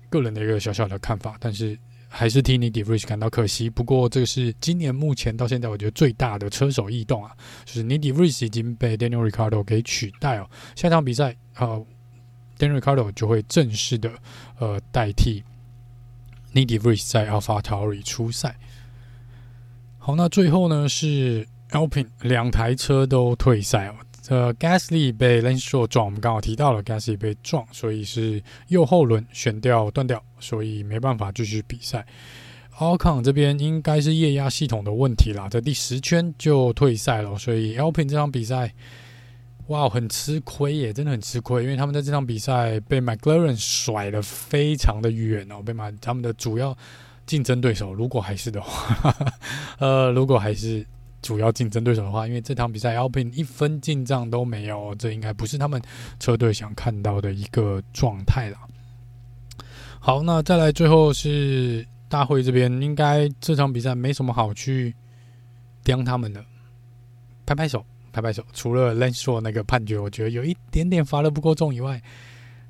个人的一个小小的看法，但是。还是替 Nyck de Vries 感到可惜。不过，这个是今年目前到现在我觉得最大的车手异动啊，就是 Nyck de Vries 已经被 Daniel Ricardo 给取代哦。下场比赛，呃，Daniel Ricardo 就会正式的呃代替 Nyck de Vries 在 AlphaTauri 出赛。好，那最后呢是 Alpine 两台车都退赛哦。呃，Gasly 被 Lance Stroll 撞，我们刚好提到了 Gasly 被撞，所以是右后轮悬吊断掉，所以没办法继续比赛。Alcon 这边应该是液压系统的问题啦，在第十圈就退赛了，所以 Alpine 这场比赛，哇，很吃亏耶，真的很吃亏，因为他们在这场比赛被 McLaren 甩得非常的远哦，被马他们的主要竞争对手，如果还是的话，[LAUGHS] 呃，如果还是。主要竞争对手的话，因为这场比赛 Alpine 一分进账都没有，这应该不是他们车队想看到的一个状态了。好，那再来最后是大会这边，应该这场比赛没什么好去刁他们的，拍拍手，拍拍手。除了 Lance Stroll 那个判决，我觉得有一点点罚的不够重以外，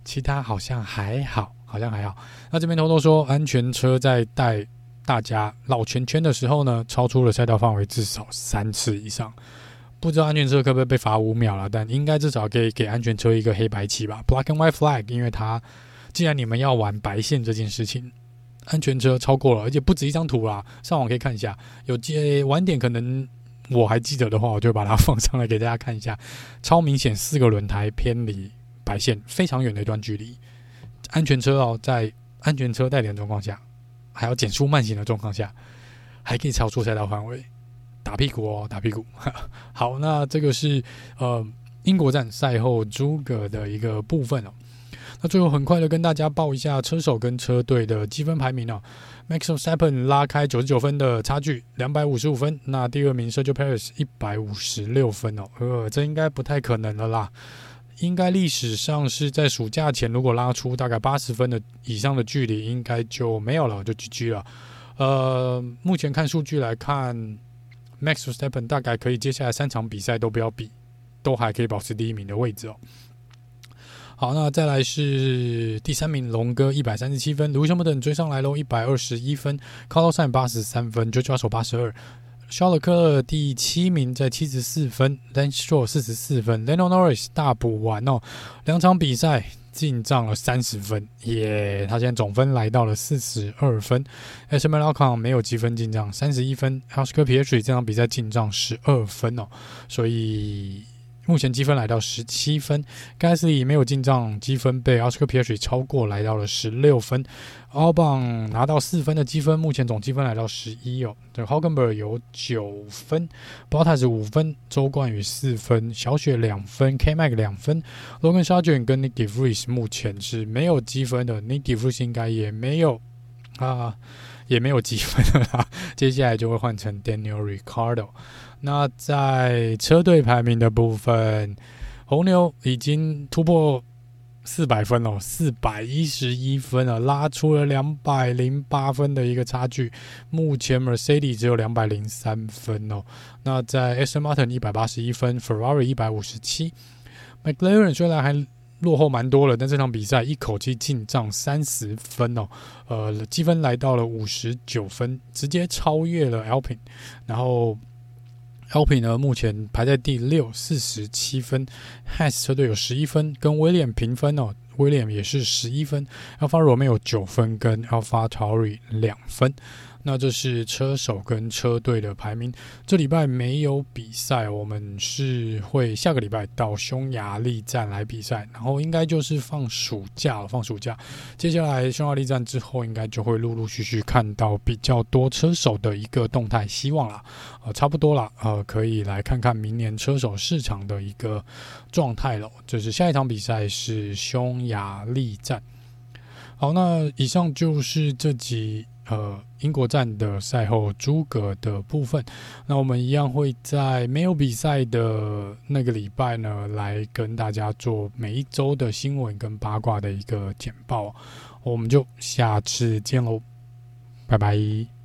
其他好像还好，好像还好。那这边偷偷说，安全车在带。大家绕圈圈的时候呢，超出了赛道范围至少三次以上。不知道安全车可不可以被罚五秒了，但应该至少可以给安全车一个黑白旗吧，Black and White Flag。因为它既然你们要玩白线这件事情，安全车超过了，而且不止一张图啦，上网可以看一下。有接晚点可能我还记得的话，我就把它放上来给大家看一下。超明显，四个轮胎偏离白线非常远的一段距离。安全车哦，在安全车带点状况下。还要减速慢行的状况下，还可以超出赛道范围，打屁股哦，打屁股。[LAUGHS] 好，那这个是呃英国站赛后诸葛的一个部分哦。那最后很快的跟大家报一下车手跟车队的积分排名哦。Max v e s t a p p e n 拉开九十九分的差距，两百五十五分。那第二名 Sergio Perez 一百五十六分哦。呃，这应该不太可能了啦。应该历史上是在暑假前，如果拉出大概八十分的以上的距离，应该就没有了，就 GG 了。呃，目前看数据来看，Max Verstappen 大概可以接下来三场比赛都不要比，都还可以保持第一名的位置哦。好，那再来是第三名龙哥一百三十七分，Lewis Hamilton 追上来喽，一百二十一分，Carlos 八十三分，George Russell 八十二。肖勒克第七名，在七十四分，Lance Stroll 四十四分，Lando Norris 大补完哦，两场比赛进账了三十分，耶、他现在总分来到了四十二分 s m l c o n 没有积分进账，三十一分，Oscar Piastri 这场比赛进账十二分哦，所以。目前积分来到十七分，Gasly 没有进账，积分被 Oscar Piastri 超过，来到了十六分。Albon 拿到四分的积分，目前总积分来到十一哦。这 Hulkenberg 有九分，Bottas 五分，周冠宇四分，小雪两分，K-Mag 两分。Logan Sargent 跟 Nyck de Vries 目前是没有积分的，Nyck de Vries 应该也没有啊，也没有积分了啦。接下来就会换成 Daniel Ricardo。那在车队排名的部分，红牛已经突破四百分了，四百一十一分了，拉出了两百零八分的一个差距。目前 Mercedes 只有两百零三分哦。那在 Aston Martin 一百八十一分，Ferrari 一百五十七，McLaren 虽然还落后蛮多了，但这场比赛一口气进账三十分哦，呃，积分来到了五十九分，直接超越了 Alpine，然后。Alpine 呢，目前排在第六，四十七分。；Has 车队有十一分，跟威廉平分哦。威廉也是十一分。，Alpha Romeo 有九分，跟 alpha tori 两分。那这是车手跟车队的排名。这礼拜没有比赛，我们是会下个礼拜到匈牙利站来比赛，然后应该就是放暑假了，放暑假。接下来匈牙利站之后，应该就会陆陆续续看到比较多车手的一个动态，希望啦，呃，差不多啦，呃，可以来看看明年车手市场的一个状态了。就是下一场比赛是匈牙利站。好，那以上就是这集。呃，英国站的赛后诸葛的部分，那我们一样会在没有比赛的那个礼拜呢，来跟大家做每一周的新闻跟八卦的一个简报。我们就下次见喽，拜拜。